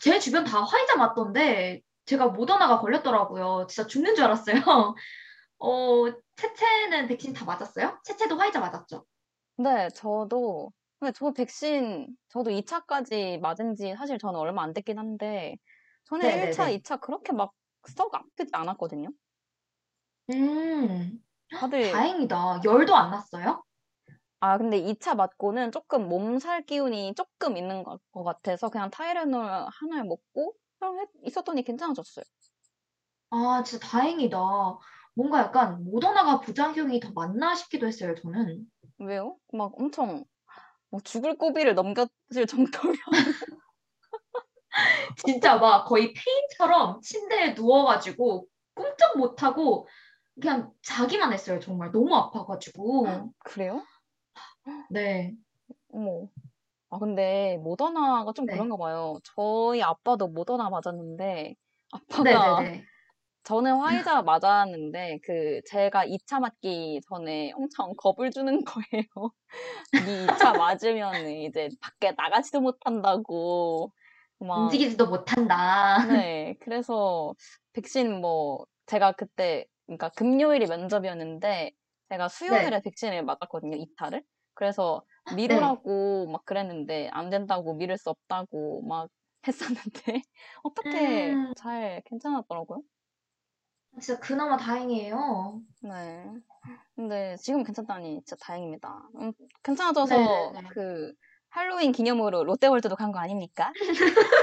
제 주변 다 화이자 맞던데, 제가 모더나가 걸렸더라고요. 진짜 죽는 줄 알았어요. (laughs) 어, 채채는 백신 다 맞았어요? 채채도 화이자 맞았죠? 네, 저도, 근데 저 백신, 저도 2차까지 맞은 지 사실 저는 얼마 안 됐긴 한데, 저는 네네네. 1차, 2차 그렇게 막 썩 아프지 않았거든요? 음, 다들, 다행이다. 열도 안 났어요? 아, 근데 2차 맞고는 조금 몸살 기운이 조금 있는 것, 것 같아서 그냥 타이레놀 하나를 먹고 그냥 했- 있었더니 괜찮아졌어요. 아, 진짜 다행이다. 뭔가 약간 모더나가 부작용이 더 많나 싶기도 했어요, 저는. 왜요? 막 엄청 뭐 죽을 고비를 넘겼을 정도면 (laughs) 진짜 막 거의 폐인처럼 침대에 누워가지고 꿈쩍 못하고 그냥 자기만 했어요. 정말 너무 아파가지고. 그래요? 네. 어머. 아, 근데 모더나가 좀 네. 그런가 봐요. 저희 아빠도 모더나 맞았는데, 아빠가 네네네. 저는 화이자 맞았는데, 그, 제가 2차 맞기 전에 엄청 겁을 주는 거예요. 니 2차 맞으면 이제 밖에 나가지도 못한다고. 막, 움직이지도 못한다. 네. (laughs) 그래서 백신 뭐, 제가 그때, 그러니까 금요일이 면접이었는데, 제가 수요일에 백신을 맞았거든요, 2차를. 그래서 미루라고 막 그랬는데, 안 된다고 미룰 수 없다고 막 (laughs) 했었는데, 어떻게 음. 잘 괜찮았더라고요. 진짜 그나마 다행이에요. 네. 근데 지금 괜찮다니 진짜 다행입니다. 음, 괜찮아져서 네네네. 그 할로윈 기념으로 롯데월드도 간 거 아닙니까? (laughs)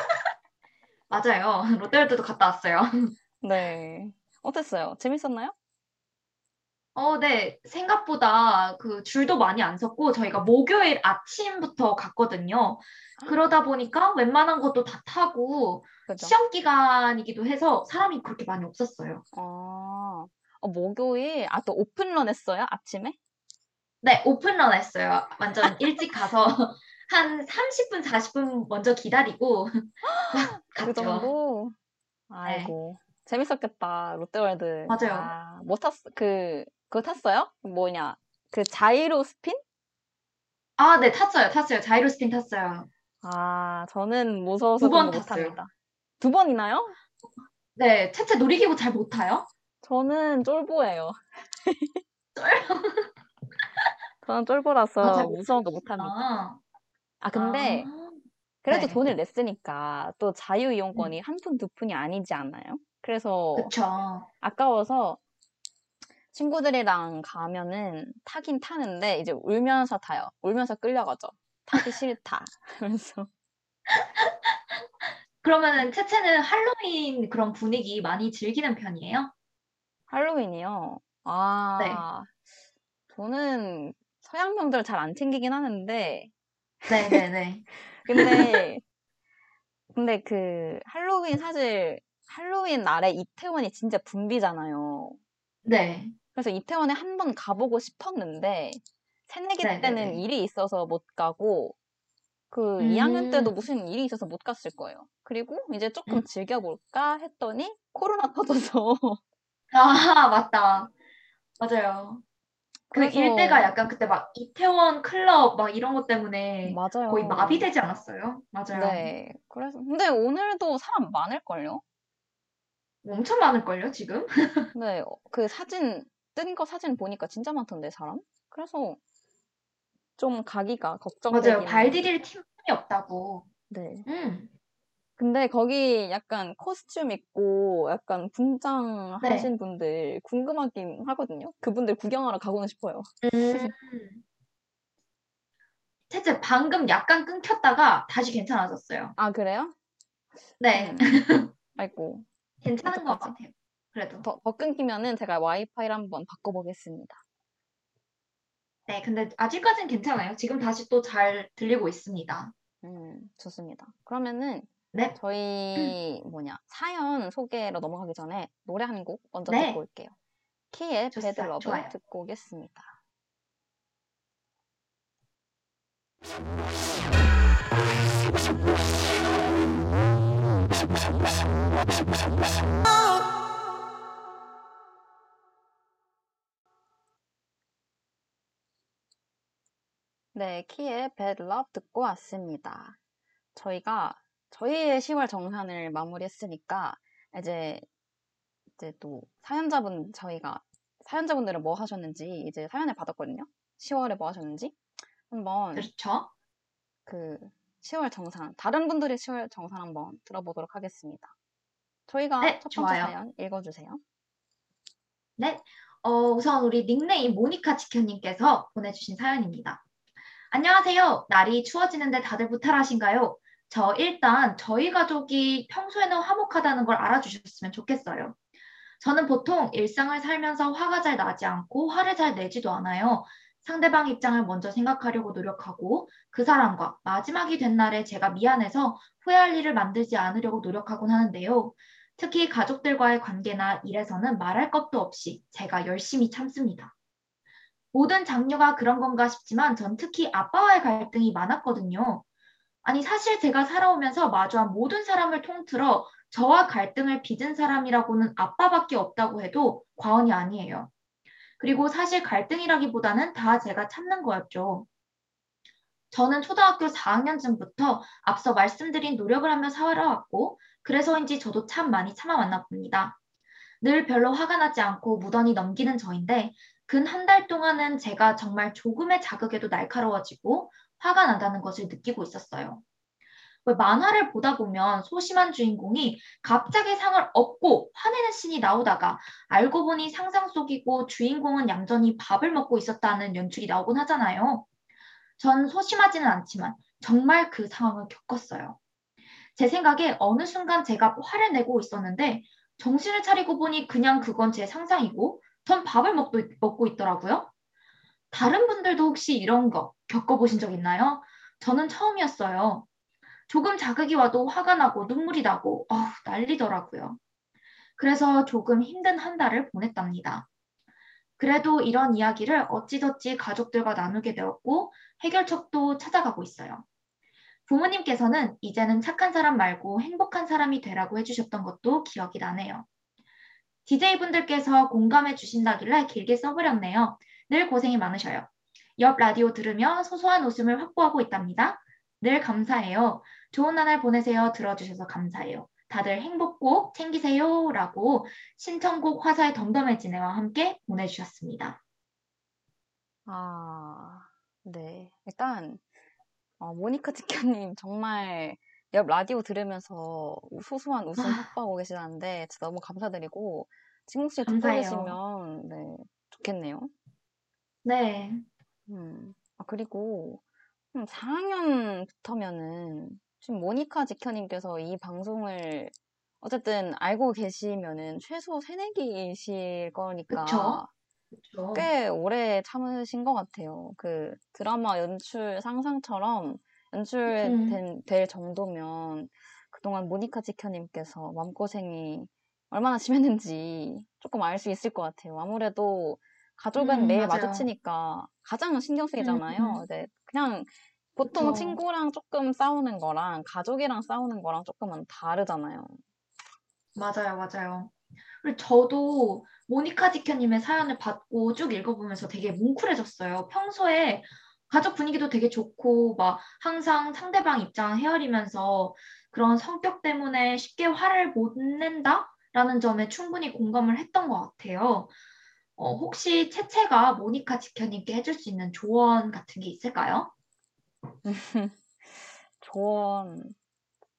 맞아요. 롯데월드도 갔다 왔어요. (laughs) 네. 어땠어요? 재밌었나요? 어, 네. 생각보다 그 줄도 많이 안 섰고 저희가 목요일 아침부터 갔거든요. 그러다 보니까 웬만한 것도 다 타고 그죠? 시험 기간이기도 해서 사람이 그렇게 많이 없었어요. 아, 어, 목요일, 아, 또 오픈런 했어요? 아침에? 네, 오픈런 했어요. 완전 일찍 가서 (laughs) 한 30분, 40분 먼저 기다리고 (gasps) 그 갔죠. 정도? 아이고. 재밌었겠다, 롯데월드. 맞아요. 아, 뭐 탔, 그, 그거 탔어요? 뭐냐. 그 자이로 스핀? 아, 네, 탔어요. 탔어요. 자이로스핀 탔어요. 아, 저는 무서워서 그런 거 탔어요. 못합니다. 두 번이나요? 네, 채채 놀이기구 잘 못 타요? 저는 쫄보예요. (laughs) 저는 쫄보라서 아, 잘 무서운 거 못 합니다. 아, 아, 근데 아, 그래도 네. 돈을 냈으니까 또 자유 이용권이 한 푼, 두 푼이 아니지 않아요? 그래서 그쵸. 아까워서 친구들이랑 가면은 타긴 타는데 이제 울면서 타요. 울면서 끌려가죠. 타기 싫다. (laughs) 그래서 (laughs) 그러면은 채채는 할로윈 그런 분위기 많이 즐기는 편이에요? 할로윈이요. 아, 저는 서양 명절 잘 안 챙기긴 하는데 네네네. (laughs) 근데 근데 그 할로윈 사실 할로윈 날에 이태원이 진짜 붐비잖아요. 네. 그래서 이태원에 한 번 가보고 싶었는데 새내기 네네네. 때는 일이 있어서 못 가고 그 2학년 때도 음. 무슨 일이 있어서 못 갔을 거예요. 그리고 이제 조금 음. 즐겨볼까 했더니 코로나 (laughs) 터져서 아, 맞다. 맞아요. 그 일대가 약간 그때 막 이태원 클럽 막 이런 것 때문에 맞아요. 거의 마비되지 않았어요? 맞아요. 네. 그래서 근데 오늘도 사람 많을걸요? 엄청 많을걸요, 지금? (laughs) 네. 어, 그 사진 뜬 거 사진 보니까 진짜 많던데 사람? 그래서 좀 가기가 맞아요. 걱정되긴 발 해요. 디딜 틈이 없다고. 네. 음. 근데 거기 약간 코스튬 입고 약간 분장 네. 하신 분들 궁금하긴 하거든요. 그분들 구경하러 가고는 싶어요. 음. 채채 방금 약간 끊겼다가 다시 괜찮아졌어요. 아, 그래요? 네. 음. 아이고. 괜찮은 것? 같아요. 그래도. 더, 더 끊기면은 제가 와이파이를 한번 바꿔보겠습니다. 네, 근데 아직까진 괜찮아요. 지금 다시 또 잘 들리고 있습니다. 음, 좋습니다. 그러면은 네. 저희 뭐냐 사연 소개로 넘어가기 전에 노래 한 곡 먼저 네. 듣고 올게요. 키의 좋습니다. Bad Love 좋아요. 듣고 오겠습니다. 네, 키의 Bad Love 듣고 왔습니다. 저희가 저희의 10월 정산을 마무리했으니까 이제 이제 또 사연자분 저희가 사연자분들은 뭐 하셨는지 이제 사연을 받았거든요. 10월에 뭐 하셨는지 한번 그렇죠. 그 10월 정산 다른 분들의 10월 정산 한번 들어보도록 하겠습니다. 저희가 네, 첫 번째 좋아요. 사연 읽어주세요. 네. 어, 우선 우리 닉네임 모니카 지켜님께서 보내주신 사연입니다. 안녕하세요. 날이 추워지는데 다들 무탈하신가요? 저 일단 저희 가족이 평소에는 화목하다는 걸 알아주셨으면 좋겠어요. 저는 보통 일상을 살면서 화가 잘 나지 않고 화를 잘 내지도 않아요. 상대방 입장을 먼저 생각하려고 노력하고 그 사람과 마지막이 된 날에 제가 미안해서 후회할 일을 만들지 않으려고 노력하곤 하는데요. 특히 가족들과의 관계나 일에서는 말할 것도 없이 제가 열심히 참습니다. 모든 장녀가 그런 건가 싶지만 전 특히 아빠와의 갈등이 많았거든요. 아니, 사실 제가 살아오면서 마주한 모든 사람을 통틀어 저와 갈등을 빚은 사람이라고는 아빠밖에 없다고 해도 과언이 아니에요. 그리고 사실 갈등이라기보다는 다 제가 참는 거였죠. 저는 초등학교 4학년쯤부터 앞서 말씀드린 노력을 하며 살아왔고, 그래서인지 저도 참 많이 참아왔나 봅니다. 늘 별로 화가 나지 않고 무던히 넘기는 저인데, 근 한 달 동안은 제가 정말 조금의 자극에도 날카로워지고 화가 난다는 것을 느끼고 있었어요. 만화를 보다 보면 소심한 주인공이 갑자기 상을 얻고 화내는 신이 나오다가 알고 보니 상상 속이고 주인공은 얌전히 밥을 먹고 있었다는 연출이 나오곤 하잖아요. 전 소심하지는 않지만 정말 그 상황을 겪었어요. 제 생각에 어느 순간 제가 화를 내고 있었는데 정신을 차리고 보니 그냥 그건 제 상상이고 전 밥을 먹고 있더라고요. 다른 분들도 혹시 이런 거 겪어보신 적 있나요? 저는 처음이었어요. 조금 자극이 와도 화가 나고 눈물이 나고 어우, 난리더라고요. 그래서 조금 힘든 한 달을 보냈답니다. 그래도 이런 이야기를 어찌저찌 가족들과 나누게 되었고 해결책도 찾아가고 있어요. 부모님께서는 이제는 착한 사람 말고 행복한 사람이 되라고 해주셨던 것도 기억이 나네요. DJ분들께서 공감해 주신다길래 길게 써버렸네요. 늘 고생이 많으셔요. 옆 라디오 들으며 소소한 웃음을 확보하고 있답니다. 늘 감사해요. 좋은 나날 보내세요. 들어주셔서 감사해요. 다들 행복 꼭 챙기세요. 라고 신청곡 화사의 덤덤해지네와 함께 보내주셨습니다. 아, 네. 일단, 어, 모니카 지켜님 정말 옆 라디오 들으면서 소소한 웃음 확보하고 계시다는데 진짜 너무 감사드리고 지금 혹시 듣고 계시면 네, 좋겠네요. 네. 음, 아, 그리고 4학년부터면은 지금 모니카 지켜님께서 이 방송을 어쨌든 알고 계시면은 최소 새내기이실 거니까 그쵸? 그쵸. 꽤 오래 참으신 것 같아요. 그 드라마 연출 상상처럼 연출될 음. 정도면 그동안 모니카 지켜님께서 마음고생이 얼마나 심했는지 조금 알 수 있을 것 같아요. 아무래도 가족은 음, 매일 맞아요. 마주치니까 가장 신경 쓰이잖아요. 음, 네, 그냥 보통 그쵸. 친구랑 조금 싸우는 거랑 가족이랑 싸우는 거랑 조금은 다르잖아요. 맞아요, 맞아요. 그리고 저도 모니카 지켜님의 사연을 받고 쭉 읽어보면서 되게 뭉클해졌어요. 평소에 가족 분위기도 되게 좋고, 막 항상 상대방 입장 헤아리면서 그런 성격 때문에 쉽게 화를 못 낸다라는 점에 충분히 공감을 했던 것 같아요. 어, 혹시 채채가 모니카 지켜님께 해줄 수 있는 조언 같은 게 있을까요? (laughs) 조언.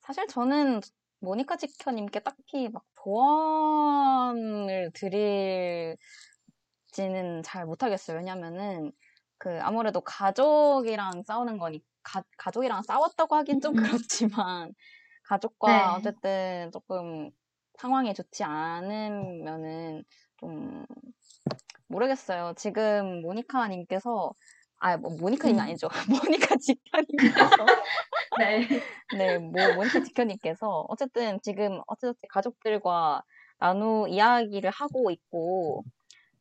사실 저는 모니카 지켜님께 딱히 막 조언을 드릴지는 잘 못하겠어요. 왜냐면은 그 아무래도 가족이랑 싸우는 거니 가, 가족이랑 싸웠다고 하긴 좀 음. 그렇지만 (laughs) 가족과 네. 어쨌든 조금 상황이 좋지 않으면은 좀 모르겠어요. 지금 모니카 님께서 아, 뭐 모니카 님이 음. 아니죠. (laughs) 모니카 지켜님께서 (laughs) 네. 네, 뭐 모니카 지켜님께서 어쨌든 지금 어쨌든 가족들과 나누 이야기를 하고 있고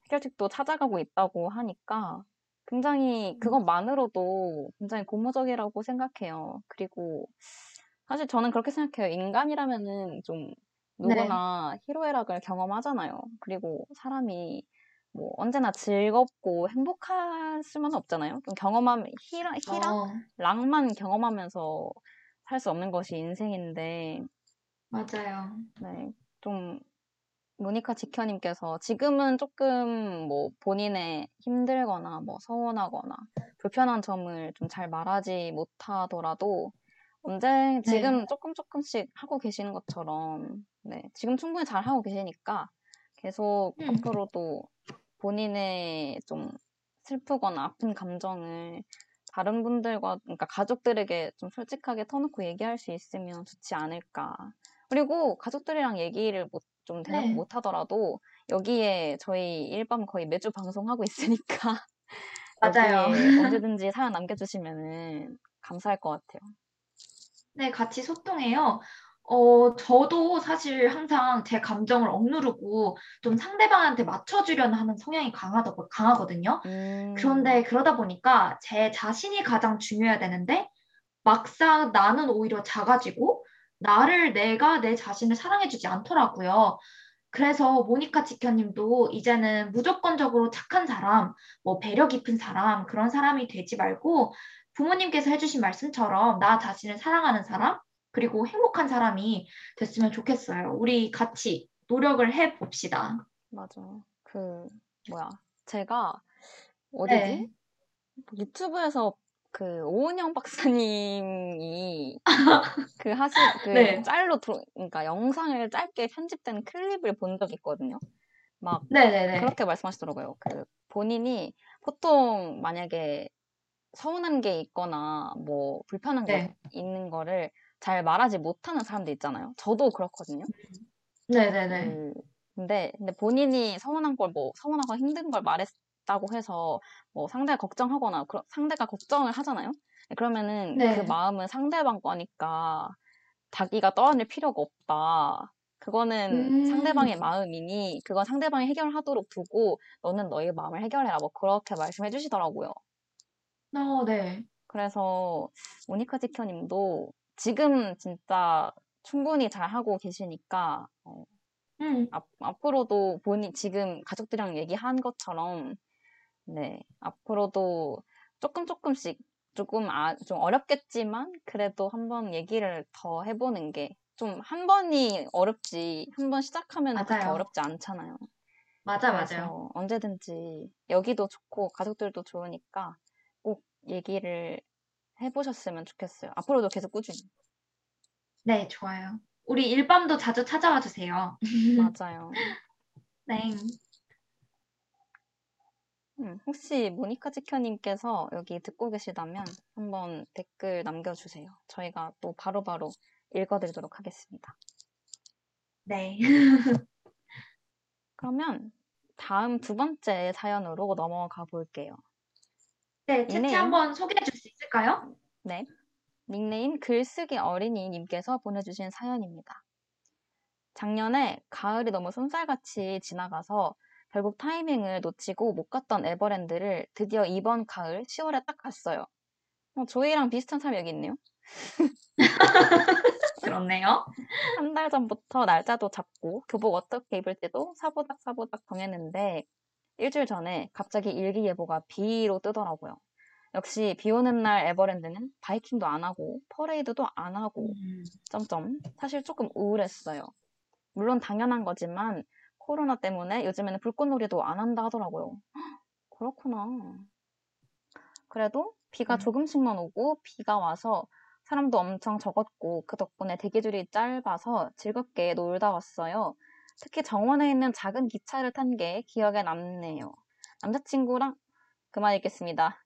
해결책도 찾아가고 있다고 하니까 굉장히 그것만으로도 굉장히 고무적이라고 생각해요. 그리고 사실 저는 그렇게 생각해요. 인간이라면은 좀 네. 누구나 희로애락을 경험하잖아요. 그리고 사람이 뭐 언제나 즐겁고 행복할 수만 없잖아요. 좀 경험하면 희락, 희락, 어, 락만 경험하면서 살 수 없는 것이 인생인데, 맞아요. 네, 좀 모니카 지켜님께서 지금은 조금 뭐 본인의 힘들거나 뭐 서운하거나 불편한 점을 좀 잘 말하지 못하더라도 언제 네. 지금 조금 조금씩 하고 계시는 것처럼 네, 지금 충분히 잘 하고 계시니까 계속 음. 앞으로도 본인의 좀 슬프거나 아픈 감정을 다른 분들과, 그러니까 가족들에게 좀 솔직하게 터놓고 얘기할 수 있으면 좋지 않을까. 그리고 가족들이랑 얘기를 못, 좀 대놓고 네. 못 하더라도 여기에 저희 일밤 거의 매주 방송하고 있으니까 (laughs) 맞아요. 언제든지 사연 남겨주시면은 감사할 것 같아요. 네, 같이 소통해요. 어, 저도 사실 항상 제 감정을 억누르고 좀 상대방한테 맞춰주려는 하는 성향이 강하다, 강하거든요. 음, 그런데 그러다 보니까 제 자신이 가장 중요해야 되는데 막상 나는 오히려 작아지고 나를 내가 내 자신을 사랑해주지 않더라고요. 그래서 모니카 지켜님도 이제는 무조건적으로 착한 사람, 뭐 배려 깊은 사람, 그런 사람이 되지 말고 부모님께서 해주신 말씀처럼 나 자신을 사랑하는 사람, 그리고 행복한 사람이 됐으면 좋겠어요. 우리 같이 노력을 해 봅시다. 맞아. 그, 뭐야. 제가, 어디지? 네. 유튜브에서 그 오은영 박사님이 (laughs) 그 하시 그 네. 짤로 들어 그러니까 영상을 짧게 편집된 클립을 본 적이 있거든요. 막 네네네. 그렇게 말씀하시더라고요. 그 본인이 보통 만약에 서운한 게 있거나 뭐 불편한 게 네. 있는 거를 잘 말하지 못하는 사람들 있잖아요. 저도 그렇거든요. 네네네. 그 근데 근데 본인이 서운한 걸 뭐 서운하고 힘든 걸 말했다고 해서 뭐 상대가 걱정하거나 그러- 상대가 걱정을 하잖아요. 그러면은 그 네. 마음은 상대방 거니까 자기가 떠안을 필요가 없다. 그거는 음. 상대방의 마음이니 그건 상대방이 해결하도록 두고 너는 너의 마음을 해결해라. 뭐 그렇게 말씀해 주시더라고요. 어, 네. 그래서 모니카 지켜님도 지금 진짜 충분히 잘 하고 계시니까 어, 음. 앞, 앞으로도 본인 지금 가족들이랑 얘기한 것처럼 네 앞으로도 조금 조금씩 조금 아, 좀 어렵겠지만 그래도 한번 얘기를 더 해보는 게 좀 한 번이 어렵지 한 번 시작하면 그렇게 맞아요. 어렵지 않잖아요. 맞아, 맞아요. 언제든지 여기도 좋고 가족들도 좋으니까 꼭 얘기를 해보셨으면 좋겠어요. 앞으로도 계속 꾸준히. 네, 좋아요. 우리 일밤도 자주 찾아와 주세요. (laughs) 맞아요. 네. 음, 혹시 모니카 지켜님께서 여기 듣고 계시다면 한번 댓글 남겨주세요. 저희가 또 바로바로 읽어드리도록 하겠습니다. 네. (laughs) 그러면 다음 두 번째 사연으로 넘어가 볼게요. 네, 채채 닉네임. 한번 소개해 줄수 있을까요? 네. 닉네임 글쓰기 어린이님께서 보내주신 사연입니다. 작년에 가을이 너무 쏜살같이 지나가서 결국 타이밍을 놓치고 못 갔던 에버랜드를 드디어 이번 가을 10월에 딱 갔어요. 어, 저희랑 비슷한 사람이 여기 있네요. (laughs) 그렇네요. 한 달 전부터 날짜도 잡고 교복 어떻게 입을지도 사보닥 사보닥 정했는데 일주일 전에 갑자기 일기예보가 비로 뜨더라고요. 역시 비 오는 날 에버랜드는 바이킹도 안 하고 퍼레이드도 안 하고 음. 점점 사실 조금 우울했어요. 물론 당연한 거지만 코로나 때문에 요즘에는 불꽃놀이도 안 한다 하더라고요. (gasps) 그렇구나. 그래도 비가 음. 조금씩만 오고 비가 와서 사람도 엄청 적었고 그 덕분에 대기줄이 짧아서 즐겁게 놀다 왔어요. 특히 정원에 있는 작은 기차를 탄 게 기억에 남네요. 남자친구랑 그만 읽겠습니다.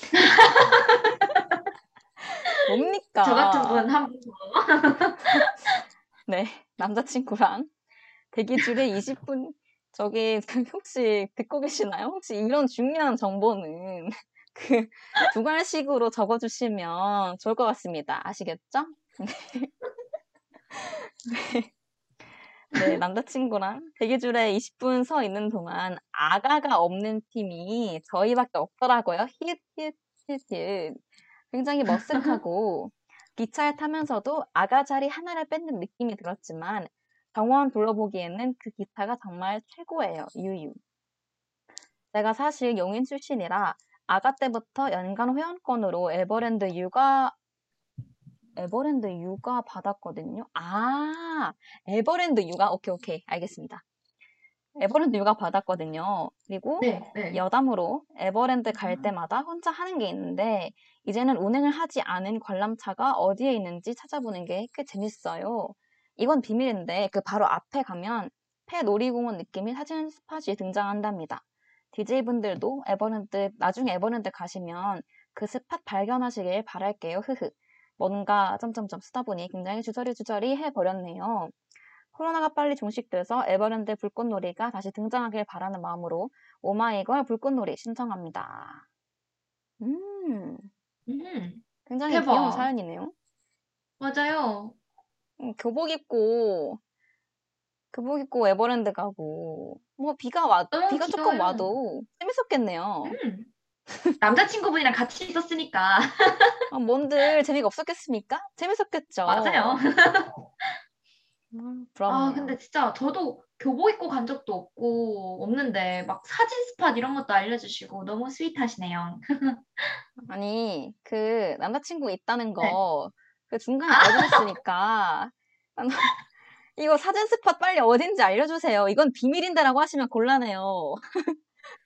(laughs) 뭡니까? 저 같은 분한분 더. (laughs) 네, 남자친구랑 대기 줄에 20분 저기 그 혹시 듣고 계시나요? 혹시 이런 중요한 정보는 (laughs) 그 두괄식으로 적어주시면 좋을 것 같습니다. 아시겠죠? 네. 네, 남자친구랑 대기줄에 20분 서 있는 동안 아가가 없는 팀이 저희밖에 없더라고요. 힛, 힛, 힛, 힛. 굉장히 (laughs) 머쓱하고 기차에 타면서도 아가 자리 하나를 뺏는 느낌이 들었지만 정원 둘러보기에는 그 기차가 정말 최고예요. 유유. 제가 사실 용인 출신이라 아가 때부터 연간 회원권으로 에버랜드 육아 에버랜드 육아 받았거든요. 아, 에버랜드 육아 오케이 오케이 알겠습니다. 에버랜드 육아 받았거든요. 그리고 네, 네. 여담으로 에버랜드 갈 아. 때마다 혼자 하는 게 있는데 이제는 운행을 하지 않은 관람차가 어디에 있는지 찾아보는 게 꽤 재밌어요. 이건 비밀인데 그 바로 앞에 가면 폐 놀이공원 느낌의 사진 spot이 등장한답니다. DJ분들도 에버랜드 나중에 에버랜드 가시면 그 spot 발견하시길 바랄게요. 흐흐. 뭔가 점점점 쓰다 보니 굉장히 주저리주저리 해버렸네요. 코로나가 빨리 종식돼서 에버랜드 불꽃놀이가 다시 등장하길 바라는 마음으로 오마이걸 불꽃놀이 신청합니다. 음, 음, 굉장히 대박. 귀여운 사연이네요. 맞아요. 음, 교복 입고, 교복 입고 에버랜드 가고, 뭐 비가 와, 너무 비가 조금 귀여워요. 와도 재밌었겠네요. 음. 남자친구분이랑 같이 있었으니까. 아, 뭔들 재미가 없었겠습니까? 재밌었겠죠. 맞아요. (laughs) 음, 아, 부럽네요. 근데 진짜 저도 교복 입고 간 적도 없고, 없는데, 막 사진 스팟 이런 것도 알려주시고, 너무 스윗하시네요. (laughs) 아니, 그 남자친구 있다는 네. 거, 그 중간에 알려줬으니까, (laughs) 아, 이거 사진 스팟 빨리 어딘지 알려주세요. 이건 비밀인데라고 하시면 곤란해요.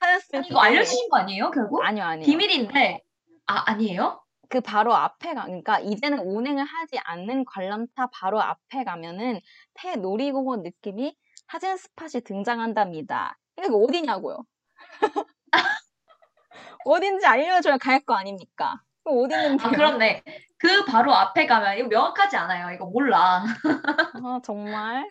아니, 이거 때. 알려주신 거 아니에요, 결국? 아니요, 아니요. 비밀인데, 아, 아니에요? 그 바로 앞에 가, 그러니까 이제는 운행을 하지 않는 관람차 바로 앞에 가면은 폐 놀이공원 느낌이 사진 스팟이 등장한답니다. 이게 어디냐고요? (laughs) 어딘지 알려줘야 갈 거 아닙니까? 어디 있는데요? 아, 그렇네. 그 바로 앞에 가면, 이거 명확하지 않아요. 이거 몰라. (laughs) 아, 정말?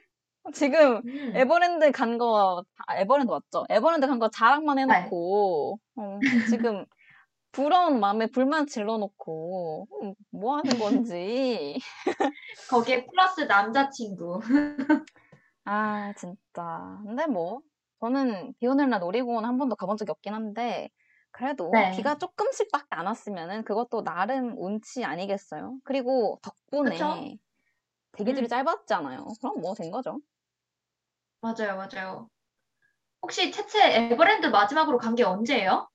지금 음. 에버랜드 간 거, 아, 에버랜드 맞죠? 에버랜드 간 거 자랑만 네. 해놓고, 어, (laughs) 지금 부러운 마음에 불만 질러놓고, 음, 뭐 하는 건지. (laughs) 거기에 플러스 남자친구. (laughs) 아, 진짜. 근데 뭐, 저는 비 오는 날 놀이공원 한 번도 가본 적이 없긴 한데, 그래도 네. 비가 조금씩밖에 안 왔으면은 그것도 나름 운치 아니겠어요? 그리고 덕분에 그쵸? 대기줄이 음. 짧았잖아요. 그럼 뭐 된 거죠? 맞아요, 맞아요. 혹시 채채 에버랜드 마지막으로 간 게 언제예요?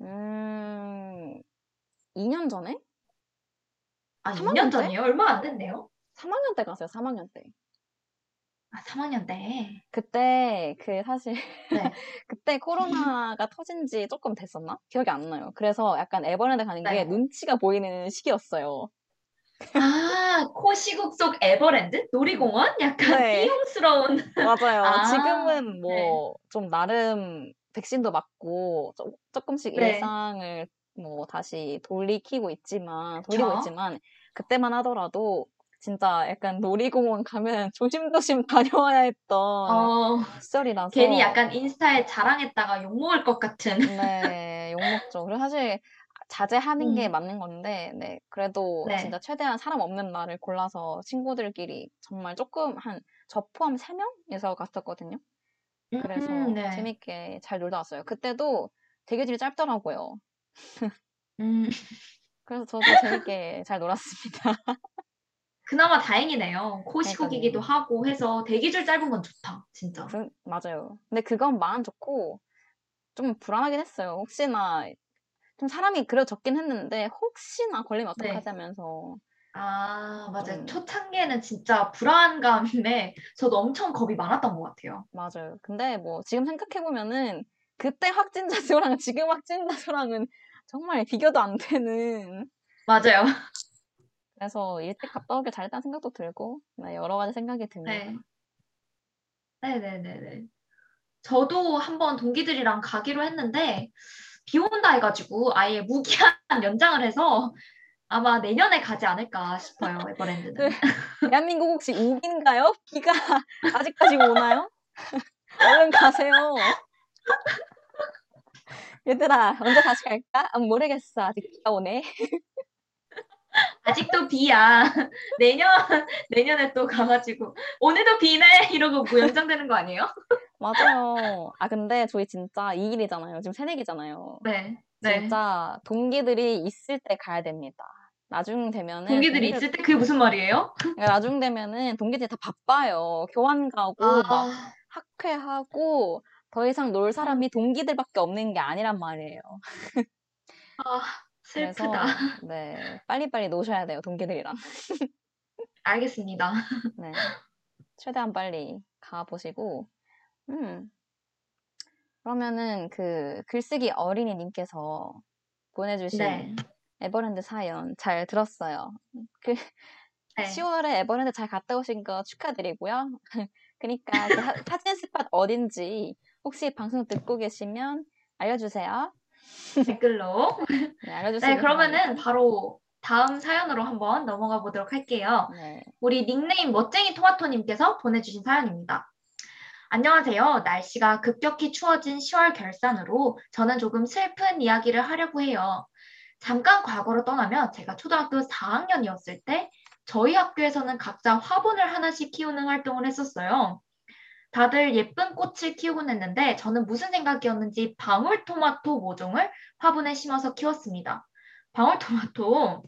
음, 2년 전에? 아, 3학년 2년 때? 전이에요? 얼마 안 됐네요. 3학년 때 갔어요, 3학년 때. 아, 3학년 때. 그때, 그, 사실, 네. (laughs) 그때 코로나가 터진 지 조금 됐었나? 기억이 안 나요. 그래서 약간 에버랜드 가는 게 네. 눈치가 보이는 시기였어요. 아, (laughs) 코시국 속 에버랜드? 놀이공원? 약간 네. 띄용스러운. (laughs) 맞아요. 아, 지금은 네. 뭐, 좀 나름 백신도 맞고, 조, 조금씩 네. 일상을 뭐 다시 돌리키고 있지만, 돌리고 그쵸? 있지만, 그때만 하더라도, 진짜 약간 놀이공원 가면 (laughs) 조심조심 다녀와야 했던 어, 시절이라서. 괜히 약간 인스타에 자랑했다가 욕먹을 것 같은. 네, 욕먹죠. 그래서 사실 자제하는 게 음. 맞는 건데, 네, 그래도 네. 진짜 최대한 사람 없는 날을 골라서 친구들끼리 정말 조금 한, 저 포함 3명에서 갔었거든요. 그래서 음, 네. 재밌게 잘 놀다 왔어요. 그때도 대기줄이 짧더라고요. 음, (laughs) 그래서 저도 재밌게 잘 놀았습니다. (laughs) 그나마 다행이네요. 코시국이기도 하고 해서 대기줄 짧은 건 좋다, 진짜. 그, 맞아요. 근데 그건 마음 좋고, 좀 불안하긴 했어요. 혹시나, 좀 사람이 그려 적긴 했는데, 혹시나 걸리면 네. 어떡하자면서. 아, 맞아요. 음. 초창기에는 진짜 불안감에 저도 엄청 겁이 많았던 것 같아요. 맞아요. 근데 뭐 지금 생각해보면은 그때 확진자 (laughs) 수랑 지금 확진자 수랑은 정말 비교도 안 되는 맞아요. 그래서 일찍 갔다 오길 잘했다는 생각도 들고 네, 여러 가지 생각이 듭니다. 네. 네네네네. 저도 한번 동기들이랑 가기로 했는데 비 온다 해가지고 아예 무기한 (laughs) 연장을 해서 아마 내년에 가지 않을까 싶어요, 에버랜드는. 대한민국 혹시 우기인가요? 비가 (laughs) 아직까지 오나요? (laughs) 얼른 가세요. 얘들아 언제 다시 갈까? 아, 모르겠어 아직 비가 오네. 아직도 비야. (laughs) 내년, 내년에 또 가가지고 오늘도 비네 이러고 뭐 연장되는 거 아니에요? (laughs) 맞아요. 아 근데 저희 진짜 2일이잖아요. 지금 새내기잖아요. 네. 네. 진짜 동기들이 있을 때 가야 됩니다. 나중 되면은 동기들이 동기들- 있을 때 그게 무슨 말이에요? 그러니까 (laughs) 나중 되면은 동기들이 다 바빠요. 교환 가고 막 아, 학회하고 더 이상 놀 사람이 동기들밖에 없는 게 아니란 말이에요. 아, 그래서 슬프다. (laughs) 네 빨리빨리 노셔야 돼요 동기들이랑. 알겠습니다. (laughs) 네 최대한 빨리 가보시고 음 그러면은 그 글쓰기 어린이님께서 보내주신 네. 에버랜드 사연 잘 들었어요. 그 네. 10월에 에버랜드 잘 갔다 오신 거 축하드리고요. (laughs) 그러니까 그 사- 사진 스팟 어딘지 혹시 방송 듣고 계시면 알려주세요. (laughs) 댓글로. 네, 알려주세요. 네, 그러면은 바로 다음 사연으로 한번 넘어가 보도록 할게요. 네. 우리 닉네임 멋쟁이 토마토님께서 보내주신 사연입니다. 안녕하세요. 날씨가 급격히 추워진 10월 결산으로 저는 조금 슬픈 이야기를 하려고 해요. 잠깐 과거로 떠나면 제가 초등학교 4학년이었을 때 저희 학교에서는 각자 화분을 하나씩 키우는 활동을 했었어요. 다들 예쁜 꽃을 키우곤 했는데 저는 무슨 생각이었는지 방울토마토 모종을 화분에 심어서 키웠습니다. 방울토마토.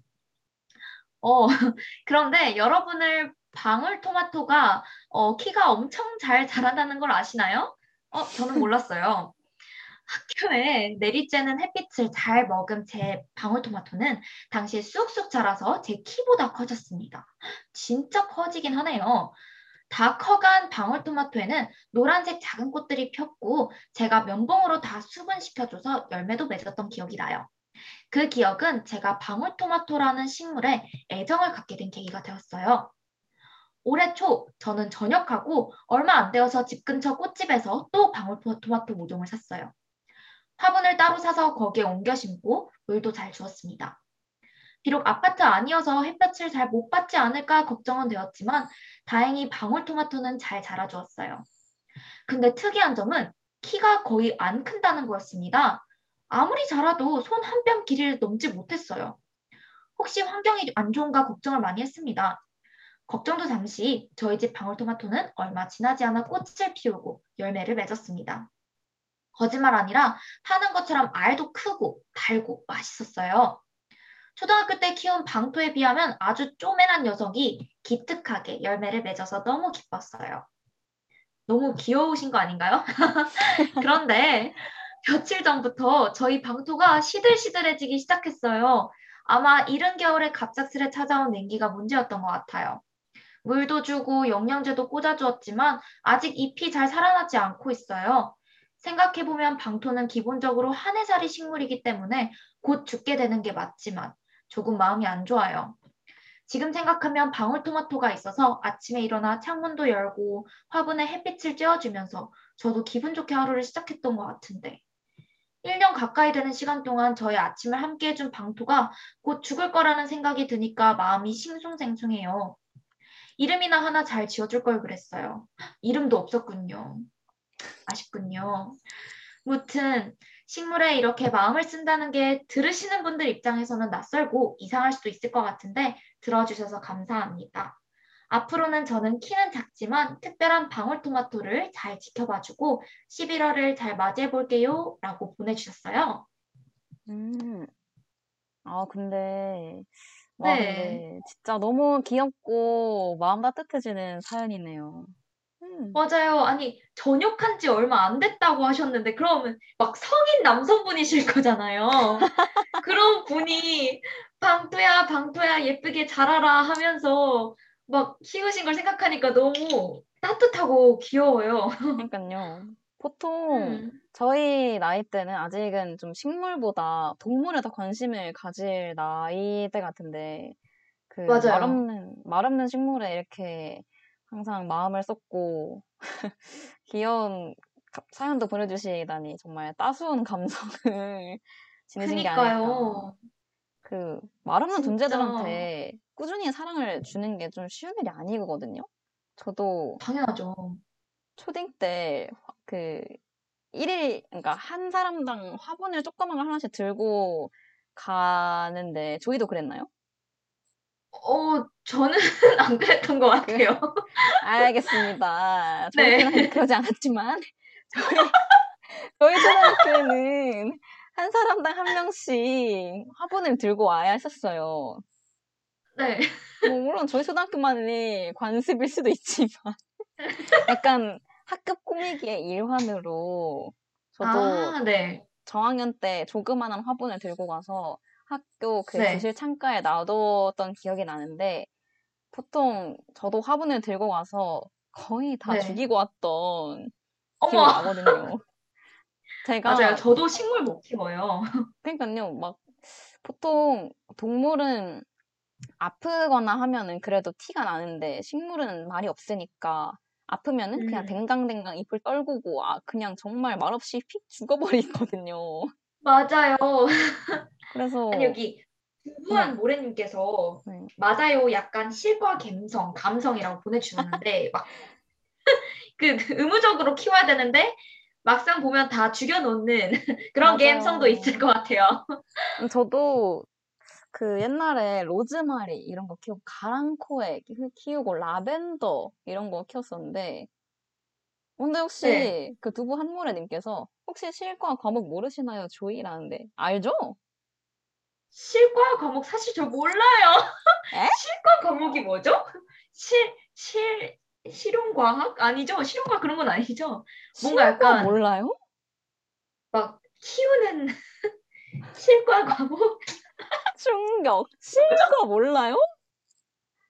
어, (laughs) 그런데 여러분을 방울토마토가 어, 키가 엄청 잘 자란다는 걸 아시나요? 어, 저는 몰랐어요. 학교에 내리쬐는 햇빛을 잘 먹은 제 방울토마토는 당시에 쑥쑥 자라서 제 키보다 커졌습니다. 진짜 커지긴 하네요. 다 커간 방울토마토에는 노란색 작은 꽃들이 폈고 제가 면봉으로 다 수분시켜줘서 열매도 맺었던 기억이 나요. 그 기억은 제가 방울토마토라는 식물에 애정을 갖게 된 계기가 되었어요. 올해 초 저는 전역하고 얼마 안 되어서 집 근처 꽃집에서 또 방울토마토 모종을 샀어요. 화분을 따로 사서 거기에 옮겨 심고 물도 잘 주었습니다. 비록 아파트 아니어서 햇볕을 잘 못 받지 않을까 걱정은 되었지만 다행히 방울토마토는 잘 자라주었어요. 근데 특이한 점은 키가 거의 안 큰다는 거였습니다. 아무리 자라도 손 한 뼘 길이를 넘지 못했어요. 혹시 환경이 안 좋은가 걱정을 많이 했습니다. 걱정도 잠시 저희 집 방울토마토는 얼마 지나지 않아 꽃을 피우고 열매를 맺었습니다. 거짓말 아니라 파는 것처럼 알도 크고 달고 맛있었어요. 초등학교 때 키운 방토에 비하면 아주 쪼맨한 녀석이 기특하게 열매를 맺어서 너무 기뻤어요. 너무 귀여우신 거 아닌가요? (laughs) 그런데 며칠 전부터 저희 방토가 시들시들해지기 시작했어요. 아마 이른 겨울에 갑작스레 찾아온 냉기가 문제였던 것 같아요. 물도 주고 영양제도 꽂아주었지만 아직 잎이 잘 살아나지 않고 있어요. 생각해보면 방토는 기본적으로 한 해살이 식물이기 때문에 곧 죽게 되는 게 맞지만 조금 마음이 안 좋아요. 지금 생각하면 방울토마토가 있어서 아침에 일어나 창문도 열고 화분에 햇빛을 쬐어주면서 저도 기분 좋게 하루를 시작했던 것 같은데 1년 가까이 되는 시간 동안 저의 아침을 함께 해준 방토가 곧 죽을 거라는 생각이 드니까 마음이 싱숭생숭해요. 이름이나 하나 잘 지어줄 걸 그랬어요. 이름도 없었군요. 아쉽군요. 무튼 식물에 이렇게 마음을 쓴다는 게 들으시는 분들 입장에서는 낯설고 이상할 수도 있을 것 같은데 들어주셔서 감사합니다. 앞으로는 저는 키는 작지만 특별한 방울토마토를 잘 지켜봐주고 11월을 잘 맞이해볼게요 라고 보내주셨어요. 음. 아, 근데, 와, 네. 근데 진짜 너무 귀엽고 마음 따뜻해지는 사연이네요. 음. 맞아요. 아니, 전역한 지 얼마 안 됐다고 하셨는데, 그러면 막 성인 남성분이실 (laughs) 거잖아요. 그런 분이 방토야, 방토야, 예쁘게 자라라 하면서 막 키우신 걸 생각하니까 너무 따뜻하고 귀여워요. 그러니까요. 보통 음, 저희 나이 때는 아직은 좀 식물보다 동물에 더 관심을 가질 나이대 같은데, 그말 맞아요. 없는, 말 없는 식물에 이렇게 항상 마음을 쏟고 (laughs) 귀여운 가- 사연도 보내주시다니 정말 따스운 감성을 (laughs) 지니신 게 아닐까. 그니까요. 그 말 없는 진짜. 존재들한테 꾸준히 사랑을 주는 게 좀 쉬운 일이 아니거든요. 저도 당연하죠. 초딩 때 그 일일 그러니까 한 사람당 화분을 조그만 걸 하나씩 들고 가는데 저희도 그랬나요? 어, 저는 (laughs) 안 그랬던 것 같아요. (laughs) 알겠습니다. 네. 저희는 그러지 않았지만 저희 저희 초등학교에는 한 사람당 한 명씩 화분을 들고 와야 했었어요. 네. 뭐 물론 저희 초등학교만의 관습일 수도 있지만 (laughs) 약간 학급 꾸미기의 일환으로 저도 아, 네. 저학년 때 조그만한 화분을 들고 가서 학교 그 네. 교실 창가에 놔뒀던 기억이 나는데 보통 저도 화분을 들고 가서 거의 다 네. 죽이고 왔던 기억이 어머, 나거든요. (laughs) 제가 맞아요. 저도 식물 못 키워요. (laughs) 그러니까요, 막 보통 동물은 아프거나 하면은 그래도 티가 나는데 식물은 말이 없으니까 아프면은 그냥 음, 댕강댕강 잎을 떨구고 아 그냥 정말 말없이 휙 죽어버리거든요. 맞아요. 그래서 (laughs) 아니, 여기 구구한 모래님께서 네. 맞아요. 약간 실과 감성, 감성이라고 보내주셨는데 (laughs) 막 (laughs) 그 의무적으로 키워야 되는데 막상 보면 다 죽여놓는 그런 맞아요. 게임성도 있을 것 같아요. 음, 저도 그 옛날에 로즈마리 이런 거 키우고 가랑코에 키- 키우고 라벤더 이런 거 키웠었는데 근데 혹시 네. 그 두부 한모래님께서 혹시 실과 과목 모르시나요? 조이라는데 알죠? 실과 과목 사실 저 몰라요. 에? (laughs) 실과 과목이 뭐죠? 실, 실, 실용과학? 아니죠? 실용과학 그런 건 아니죠? 뭔가 실과 약간 몰라요? 막 키우는 (laughs) 실과 과목? 충격. 실과 몰라요?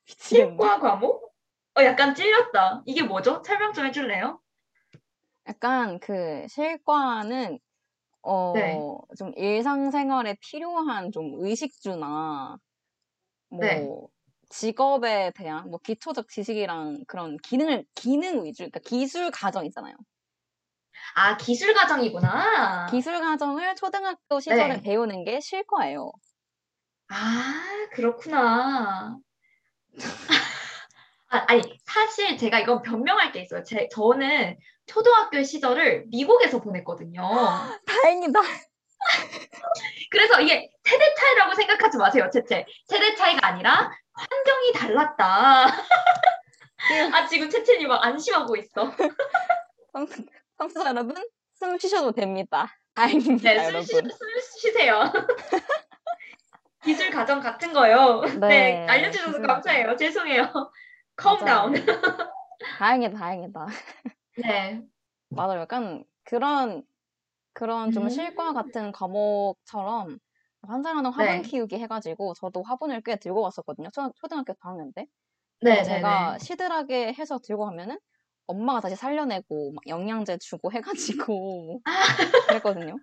미치겠네. 실과 과목? 어, 약간 찔렸다. 이게 뭐죠? 설명 좀 해줄래요? 약간 그 실과는 어, 네. 좀 일상생활에 필요한 좀 의식주나 뭐 네. 직업에 대한 뭐 기초적 지식이랑 그런 기능을 기능 위주, 그러니까 기술 과정 있잖아요. 아, 기술 과정이구나. 기술 과정을 초등학교 시절에 네. 배우는 게 실과예요. 아, 그렇구나. 아, 아니, 사실 제가 이건 변명할 게 있어요. 제, 저는 초등학교 시절을 미국에서 보냈거든요. (gasps) 다행이다. (laughs) 그래서 이게 세대 차이라고 생각하지 마세요, 채채. 세대 차이가 아니라 환경이 달랐다. 아, 지금 채채님 막 안심하고 있어. (laughs) 청- 청취자 여러분, 숨 쉬셔도 됩니다. 다행입니다, 네, 숨, 쉬, 여러분. 숨 쉬세요. (laughs) 기술 과정 같은 거요. 네, 네, 알려주셔서 기술 감사해요. 죄송해요. Calm down. (laughs) 다행이다, 다행이다. 네. 맞아요. 약간 그런, 그런 좀 음. 실과 같은 과목처럼 환상하는 화분 네. 키우기 해가지고 저도 화분을 꽤 들고 갔었거든요. 초, 초등학교 4학년 때. 네, 네, 제가 네. 시들하게 해서 들고 가면은 엄마가 다시 살려내고 막 영양제 주고 해가지고 (laughs) 그랬거든요.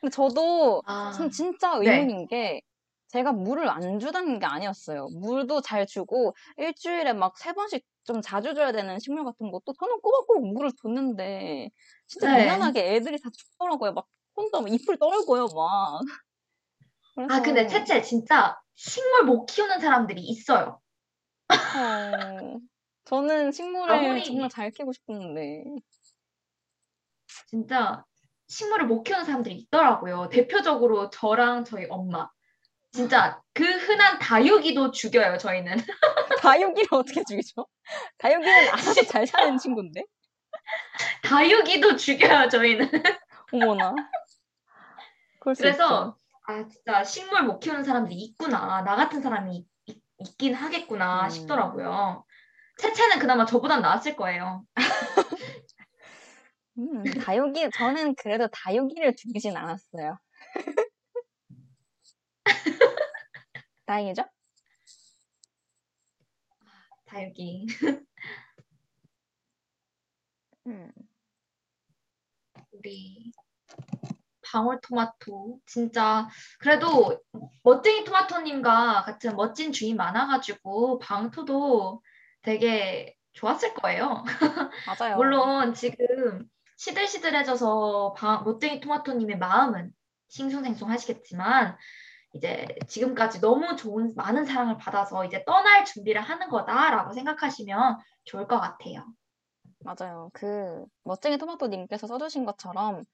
근데 저도 아, 참 진짜 네. 의문인 게 제가 물을 안 주다는 게 아니었어요. 물도 잘 주고 일주일에 막 세 번씩 좀 자주 줘야 되는 식물 같은 것도 저는 꼬박꼬박 물을 줬는데 진짜 네. 미안하게 애들이 다 죽더라고요. 막 혼자 막 잎을 떨고요, 막. (laughs) 아, 근데 그래서 채채 진짜 식물 못 키우는 사람들이 있어요. 어, 저는 식물을 아무리 정말 잘 키우고 싶었는데 진짜 식물을 못 키우는 사람들이 있더라고요. 대표적으로 저랑 저희 엄마. 진짜 그 흔한 다육이도 죽여요, 저희는. (laughs) 다육이를 어떻게 죽이죠? 다육이는 알아서 잘 사는 친구인데? 다육이도 죽여요, 저희는. 어머나. 그래서 아, 진짜 식물 못 키우는 사람들이 있구나. 나 같은 사람이 있, 있긴 하겠구나 음. 싶더라고요. 채채는 그나마 저보단 나았을 거예요. 음, 다육이, 저는 그래도 다육이를 죽이진 않았어요. 다행이죠? 다육이. 음, 우리 방울토마토 진짜 그래도 멋쟁이 토마토님과 같은 멋진 주인 많아가지고 방토도 되게 좋았을 거예요. (laughs) 맞아요. 물론 지금 시들시들해져서 방, 멋쟁이 토마토님의 마음은 싱숭생숭 하시겠지만 이제 지금까지 너무 좋은 많은 사랑을 받아서 이제 떠날 준비를 하는 거다라고 생각하시면 좋을 것 같아요. 맞아요. 그, 멋쟁이 토마토님께서 써주신 것처럼,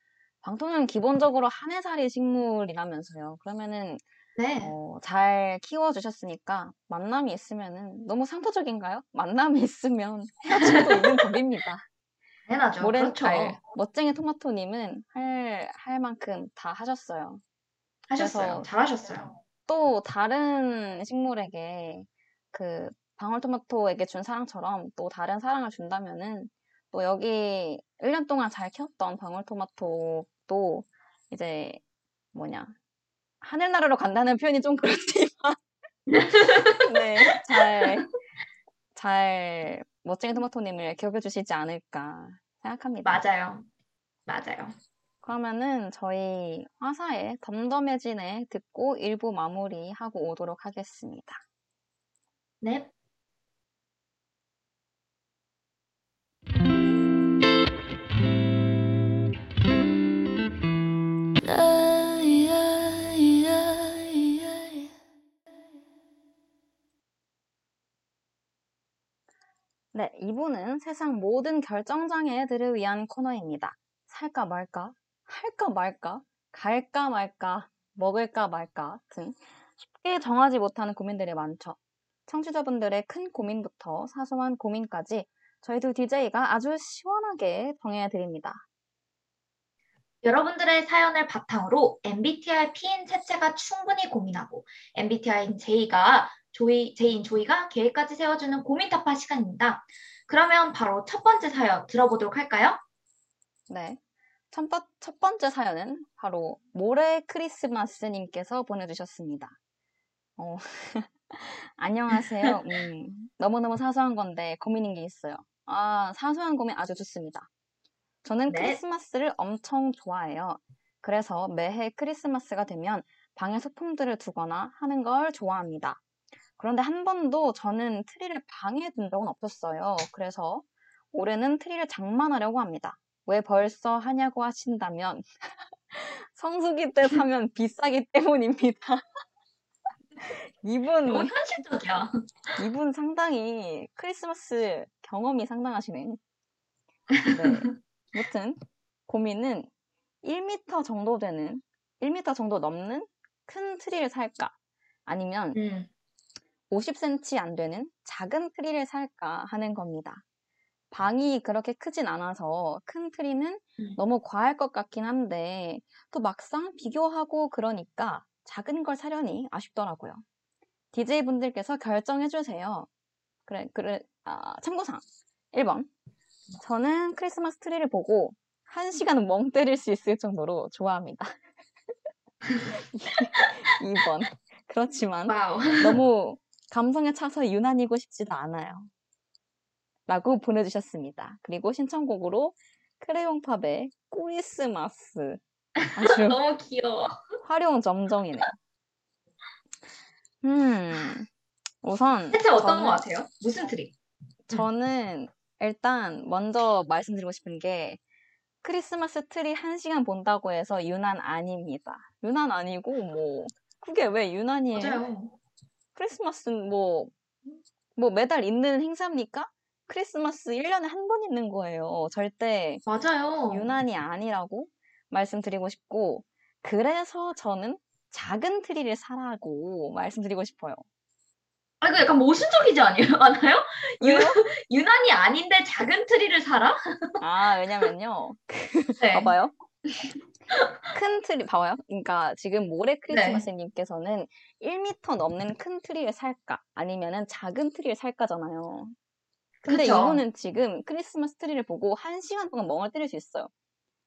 방토는 기본적으로 한 해살이 식물이라면서요. 그러면은, 네, 어, 잘 키워주셨으니까, 만남이 있으면은, 너무 상투적인가요? 만남이 있으면 수도 있는 (laughs) 법입니다. 당연하죠. 모렌, 그렇죠. 알, 멋쟁이 토마토님은 할, 할 만큼 다 하셨어요. 하셨어요. 잘하셨어요. 또 다른 식물에게 그 방울토마토에게 준 사랑처럼 또 다른 사랑을 준다면은 또 여기 1년 동안 잘 키웠던 방울토마토도 이제 뭐냐 하늘나라로 간다는 표현이 좀 그렇지만 (laughs) 네, 잘, 잘 멋쟁이 토마토님을 기억해 주시지 않을까 생각합니다. 맞아요. 맞아요. 그러면은 저희 화사의 덤덤해지네 듣고 일부 마무리하고 오도록 하겠습니다. 네. 네, 이분은 세상 모든 결정장애들을 위한 코너입니다. 살까 말까, 할까 말까, 갈까 말까, 먹을까 말까 등 쉽게 정하지 못하는 고민들이 많죠. 청취자분들의 큰 고민부터 사소한 고민까지 저희 두 DJ가 아주 시원하게 정해드립니다. 여러분들의 사연을 바탕으로 MBTI P인 채채가 충분히 고민하고 MBTI인 J가 조이, J인 조이가 계획까지 세워주는 고민 타파 시간입니다. 그러면 바로 첫 번째 사연 들어보도록 할까요? 네. 첫, 번째 사연은 바로 모래 크리스마스님께서 보내주셨습니다. 어, (laughs) 안녕하세요. 음, 너무너무 사소한 건데 고민인 게 있어요. 아, 사소한 고민 아주 좋습니다. 저는 네. 크리스마스를 엄청 좋아해요. 그래서 매해 크리스마스가 되면 방에 소품들을 두거나 하는 걸 좋아합니다. 그런데 한 번도 저는 트리를 방에 둔 적은 없었어요. 그래서 올해는 트리를 장만하려고 합니다. 왜 벌써 하냐고 하신다면 (laughs) 성수기 때 사면 비싸기 때문입니다. (laughs) 이분 너무 현실적이야. 이분 상당히 크리스마스 경험이 상당하시네. 네. (laughs) 무튼 고민은 1m 정도 되는 1m 정도 넘는 큰 트리를 살까? 아니면 음, 50cm 안 되는 작은 트리를 살까 하는 겁니다. 방이 그렇게 크진 않아서 큰 트리는 음. 너무 과할 것 같긴 한데 또 막상 비교하고 그러니까 작은 걸 사려니 아쉽더라고요. DJ분들께서 결정해주세요. 그래, 그래, 아, 참고사항. 1번. 저는 크리스마스 트리를 보고 1시간은 멍 때릴 수 있을 정도로 좋아합니다. (laughs) 2번. 그렇지만 wow. 너무 감성에 차서 유난이고 싶지도 않아요. 라고 보내주셨습니다. 그리고 신청곡으로 크레용팝의 크리스마스. 아주 (laughs) 너무 귀여워. 화룡점정이네요. 음, 우선 채채 어떤 거 같아요? 무슨 트리? 저는 일단 먼저 말씀드리고 싶은 게 크리스마스 트리 1시간 본다고 해서 유난 아닙니다. 유난 아니고 뭐 그게 왜 유난이에요? 맞아요. 크리스마스는 뭐, 뭐 매달 있는 행사입니까? 크리스마스 1년에 한 번 있는 거예요. 절대 맞아요. 유난이 아니라고 말씀드리고 싶고, 그래서 저는 작은 트리를 사라고 말씀드리고 싶어요. 아, 이거 약간 모순적이지 아니에요? 않아요? (laughs) 왜요? 유난이 아닌데 작은 트리를 사라? 아, 왜냐면요. (laughs) 네. 봐봐요. 큰 트리, 봐봐요. 그러니까 지금 모래 크리스마스님께서는 1m 넘는 큰 트리를 살까? 아니면은 작은 트리를 살까잖아요. 근데 그쵸. 이분은 지금 크리스마스 트리를 보고 1시간 동안 멍을 때릴 수 있어요.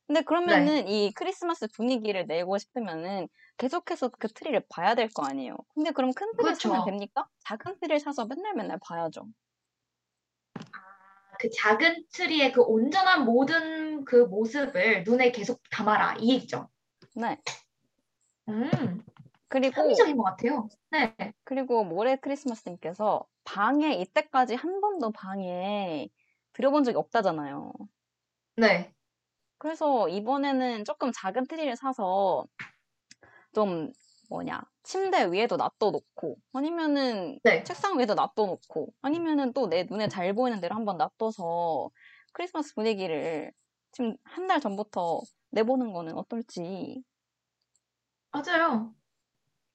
근데 그러면은 네. 이 크리스마스 분위기를 내고 싶으면은 계속해서 그 트리를 봐야 될 거 아니에요. 근데 그럼 큰 트리를 그쵸. 사면 됩니까? 작은 트리를 사서 맨날 맨날 봐야죠. 그 작은 트리의 그 온전한 모든 그 모습을 눈에 계속 담아라. 이 얘기죠. 네. 음, 그리고 합리적인 것 같아요. 네. 그리고 모래 크리스마스님께서 방에 이때까지 한 번도 방에 들여본 적이 없다잖아요. 네. 그래서 이번에는 조금 작은 트리를 사서 좀 뭐냐 침대 위에도 놔둬놓고 아니면은 네. 책상 위에도 놔둬놓고 아니면은 또 내 눈에 잘 보이는 데로 한번 놔둬서 크리스마스 분위기를 지금 한 달 전부터 내보는 거는 어떨지. 맞아요.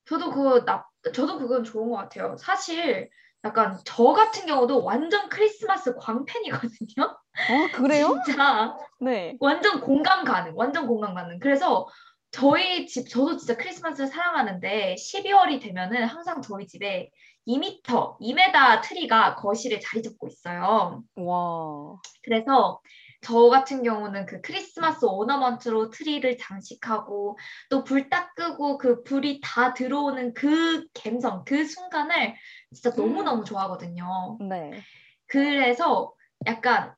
저도 그거 나, 저도 그건 좋은 것 같아요. 사실 약간 저 같은 경우도 완전 크리스마스 광팬이거든요. 어 그래요? (laughs) 진짜 네. 완전 공감 가능, 완전 공감 가능. 그래서 저희 집, 저도 진짜 크리스마스를 사랑하는데 12월이 되면은 항상 저희 집에 2m, 2m 트리가 거실에 자리 잡고 있어요. 와. 그래서 저 같은 경우는 그 크리스마스 ornament로 트리를 장식하고 또 불 딱 끄고 그 불이 다 들어오는 그 감성, 그 순간을 진짜 너무너무 좋아하거든요. 네. 그래서 약간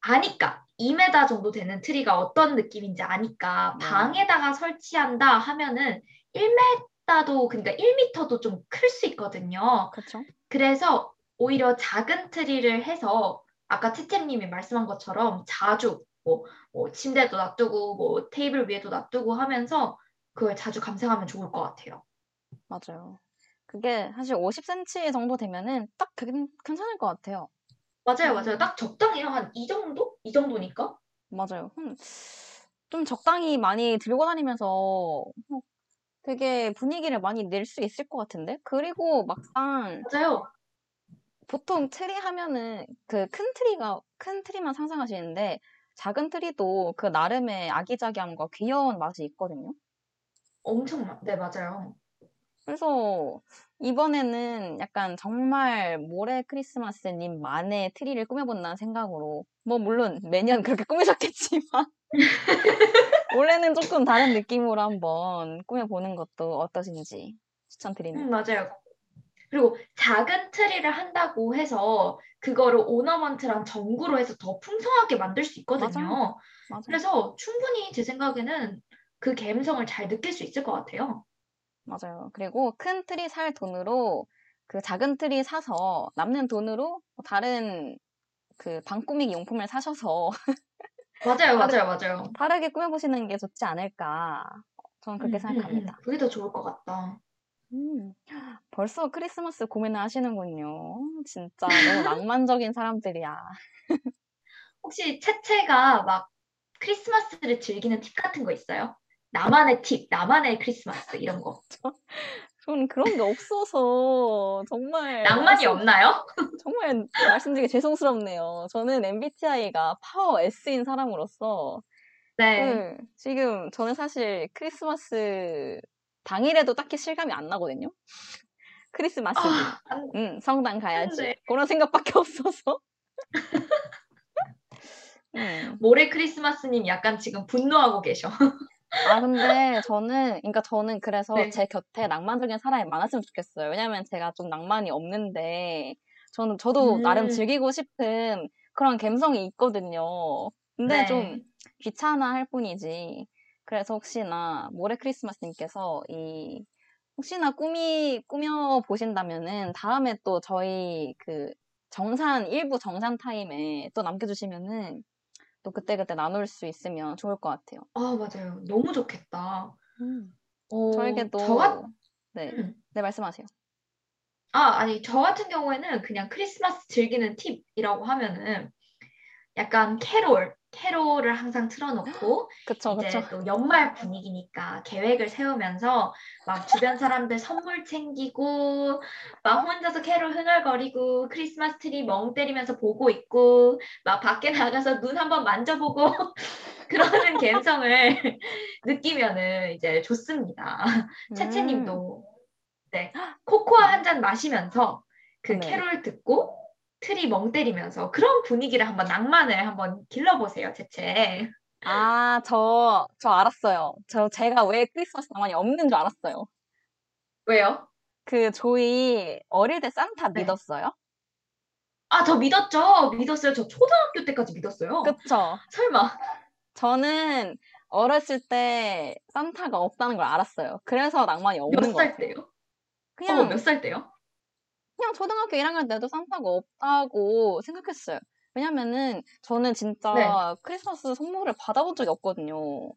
아니까 2m 정도 되는 트리가 어떤 느낌인지 아니까 네. 방에다가 설치한다 하면은 1m도 그러니까 1m도 좀 클 수 있거든요. 그쵸? 그래서 오히려 작은 트리를 해서 아까 채채님이 말씀한 것처럼 자주 뭐, 뭐 침대도 놔두고 뭐 테이블 위에도 놔두고 하면서 그걸 자주 감상하면 좋을 것 같아요. 맞아요. 그게 사실 50cm 정도 되면은 딱 괜- 괜찮을 것 같아요. 맞아요, 음. 맞아요. 딱 적당해요. 한 이 정도? 이 정도니까? 맞아요. 음, 좀 적당히 많이 들고 다니면서 어, 되게 분위기를 많이 낼 수 있을 것 같은데? 그리고 막상 맞아요. 보통 트리 하면은 그 큰 트리가 큰 트리만 상상하시는데 작은 트리도 그 나름의 아기자기함과 귀여운 맛이 있거든요. 엄청, 마- 네, 맞아요. 그래서 이번에는 약간 정말 모래 크리스마스님만의 트리를 꾸며본다는 생각으로 뭐 물론 매년 그렇게 꾸미셨겠지만 (laughs) 올해는 조금 다른 느낌으로 한번 꾸며보는 것도 어떠신지 추천드립니다. 음, 맞아요. 그리고 작은 트리를 한다고 해서 그거를 ornament랑 전구로 해서 더 풍성하게 만들 수 있거든요. 맞아요. 맞아요. 그래서 충분히 제 생각에는 그 감성을 잘 느낄 수 있을 것 같아요. 맞아요. 그리고 큰 트리 살 돈으로 그 작은 트리 사서 남는 돈으로 뭐 다른 그 방 꾸미기 용품을 사셔서 (laughs) 맞아요, 맞아요, 맞아요. 다르게 꾸며보시는 게 좋지 않을까. 저는 그렇게 음, 음, 음. 생각합니다. 그게 더 좋을 것 같다. 음, 벌써 크리스마스 고민을 하시는군요. 진짜 너무 낭만적인 사람들이야. 혹시 채채가 막 크리스마스를 즐기는 팁 같은 거 있어요? 나만의 팁, 나만의 크리스마스 이런 거. 저는 그런 게 없어서 정말 낭만이 말씀- 없나요? 정말 말씀드리기 죄송스럽네요. 저는 MBTI가 파워 S인 사람으로서 네. 그 지금 저는 사실 크리스마스 당일에도 딱히 실감이 안 나거든요. (laughs) 크리스마스지. 아, 안- 응, 성당 가야지. 네. 그런 생각밖에 (laughs) 없어서. (laughs) 음. 모레 크리스마스님 약간 지금 분노하고 계셔. 아, 근데 저는, 그러니까 저는 그래서 네. 제 곁에 낭만적인 사람이 많았으면 좋겠어요. 왜냐면 제가 좀 낭만이 없는데, 저는, 저도 음. 나름 즐기고 싶은 그런 감성이 있거든요. 근데 네. 좀 귀찮아 할 뿐이지. 그래서 혹시나 모레 크리스마스님께서 이, 혹시나 꾸미, 꾸며 보신다면은 다음에 또 저희 그 정산, 일부 정산 타임에 또 남겨주시면은 또 그때 그때 나눌 수 있으면 좋을 것 같아요. 아, 맞아요. 너무 좋겠다. 어, 저에게도 저 같- 네, 음. 네 말씀하세요. 아, 아니, 저 같은 경우에는 그냥 크리스마스 즐기는 팁이라고 하면은 약간 캐롤, 캐롤을 항상 틀어놓고 (gasps) 그쵸, 이제 그쵸. 또 연말 분위기니까 계획을 세우면서 막 주변 사람들 선물 챙기고 막 혼자서 캐롤 흥얼거리고 크리스마스 트리 멍 때리면서 보고 있고 막 밖에 (laughs) 나가서 눈 한번 만져보고 (laughs) 그러는 감성을 (laughs) 느끼면은 이제 좋습니다. 음, 채채님도 네 코코아 한 잔 마시면서 그 네. 캐롤 듣고 트리 멍 때리면서 그런 분위기를 한번 낭만을 한번 길러보세요, 채채. 아, 저, 저 알았어요. 저, 제가 왜 크리스마스 낭만이 없는 줄 알았어요. 왜요? 그, 저희 어릴 때 산타 네. 믿었어요? 아, 저 믿었죠. 믿었어요. 저 초등학교 때까지 믿었어요. 그쵸? 설마. 저는 어렸을 때 산타가 없다는 걸 알았어요. 그래서 낭만이 없는 몇것 살. 때요? 그냥, 어머, 몇살 때요? 그냥 초등학교 1학년 때도 산타가 없다고 생각했어요. 왜냐면은 저는 진짜 네. 크리스마스 선물을 받아본 적이 없거든요.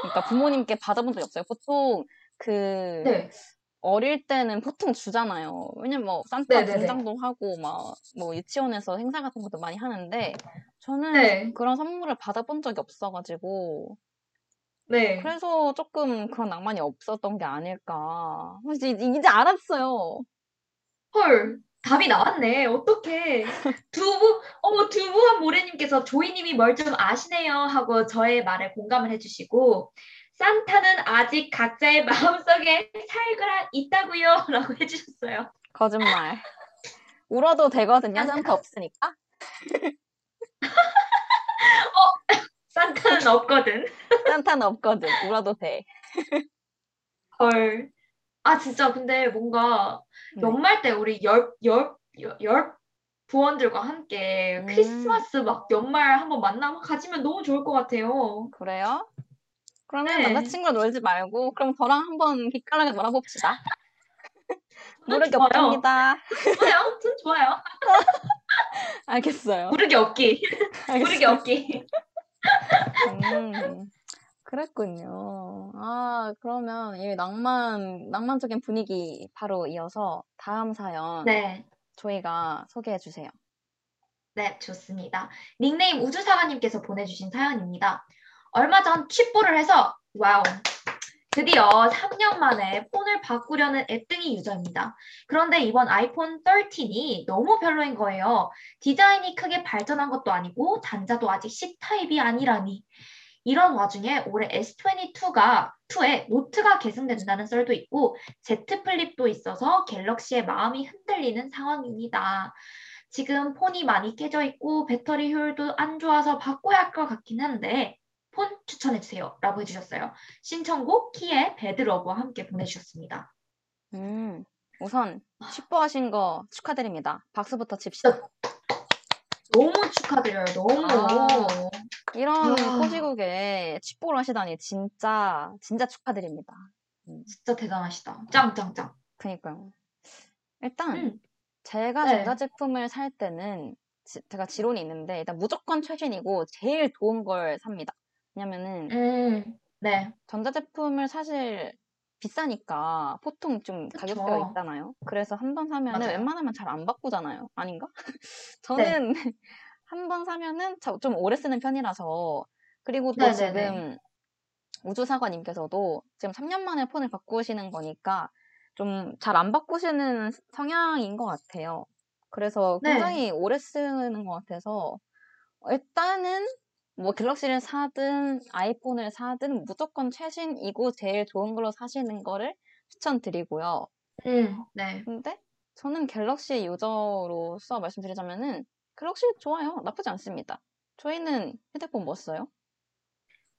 그러니까 부모님께 받아본 적이 없어요. 보통 그 네. 어릴 때는 보통 주잖아요. 왜냐면 뭐 산타. 분장도 하고 막 뭐 유치원에서 행사 같은 것도 많이 하는데 저는 네. 그런 선물을 받아본 적이 없어가지고 네. 그래서 조금 그런 낭만이 없었던 게 아닐까. 이제, 이제 알았어요. 헐. 답이 나왔네. 어떡해. 두부, 어머, 두부한 모래님께서 조이님이 뭘 좀 아시네요 하고 저의 말에 공감을 해주시고, 산타는 아직 각자의 마음속에 살고 있다고요 라고 해주셨어요. 거짓말. 울어도 되거든요. 산타. 없으니까. (laughs) 산타는 없거든. 산타는 없거든. 울어도 돼. 헐. 아, 진짜 근데 뭔가 네. 연말 때 우리 열, 열, 열, 열 부원들과 함께 음. 크리스마스 막 연말 한번 만남 가지면 너무 좋을 것 같아요. 그래요? 그러면 네. 남자친구랑 놀지 말고 그럼 저랑 한번 기깔나게 놀아봅시다. 모르게 좋아요. 없답니다. 좋아요. 전 좋아요. 알겠어요. 모르게 없기. 모르게 알겠어요. 없기. 음, 그랬군요. 아, 그러면 이 낭만, 낭만적인 분위기 바로 이어서 다음 사연 네. 저희가 소개해 주세요. 네, 좋습니다. 닉네임 우주사관님께서 보내주신 사연입니다. 얼마 전 취뽀를 해서 와우 드디어 3년 만에 폰을 바꾸려는 앱등이 유저입니다. 그런데 이번 아이폰 13이 너무 별로인 거예요. 디자인이 크게 발전한 것도 아니고 단자도 아직 C type이 아니라니. 이런 와중에 올해 S22가 2에 노트가 계승된다는 썰도 있고 Z Flip도 있어서 갤럭시에 마음이 흔들리는 상황입니다. 지금 폰이 많이 깨져 있고 배터리 효율도 안 좋아서 바꿔야 할 것 같긴 한데 폰 추천해 주세요. 라고 해주셨어요. 신청곡 키의 배드러브와 함께 보내주셨습니다. 음, 우선 축보하신 거 축하드립니다. 박수부터 칩시다. 너무 축하드려요. 너무. 아, 이런 아. 꼬시국에 축보를 하시다니 진짜 진짜 축하드립니다. 음, 진짜 대단하시다. 짱짱짱. 그니까요. 일단 음, 제가 네. 전자 제품을 살 때는 지- 제가 지론이 있는데 일단 무조건 최신이고 제일 좋은 걸 삽니다. 왜냐면은 음, 네. 전자 제품을 사실 비싸니까 보통 좀 그쵸. 가격대가 있잖아요. 그래서 한 번 사면은 맞아요. 웬만하면 잘 안 바꾸잖아요. 아닌가? (laughs) 네. 저는 (laughs) 한번 사면은 저- 좀 오래 쓰는 편이라서 그리고 또 네네네. 지금 우주사관님께서도 지금 3년 만에 폰을 바꾸시는 거니까 좀 잘 안 바꾸시는 성향인 것 같아요. 그래서 네. 굉장히 오래 쓰는 것 같아서 일단은 뭐 갤럭시를 사든 아이폰을 사든 무조건 최신이고 제일 좋은 걸로 사시는 거를 추천드리고요. 음, 네. 근데 저는 갤럭시 유저로서 말씀드리자면은 갤럭시 좋아요. 나쁘지 않습니다. 저희는 휴대폰 뭐 써요?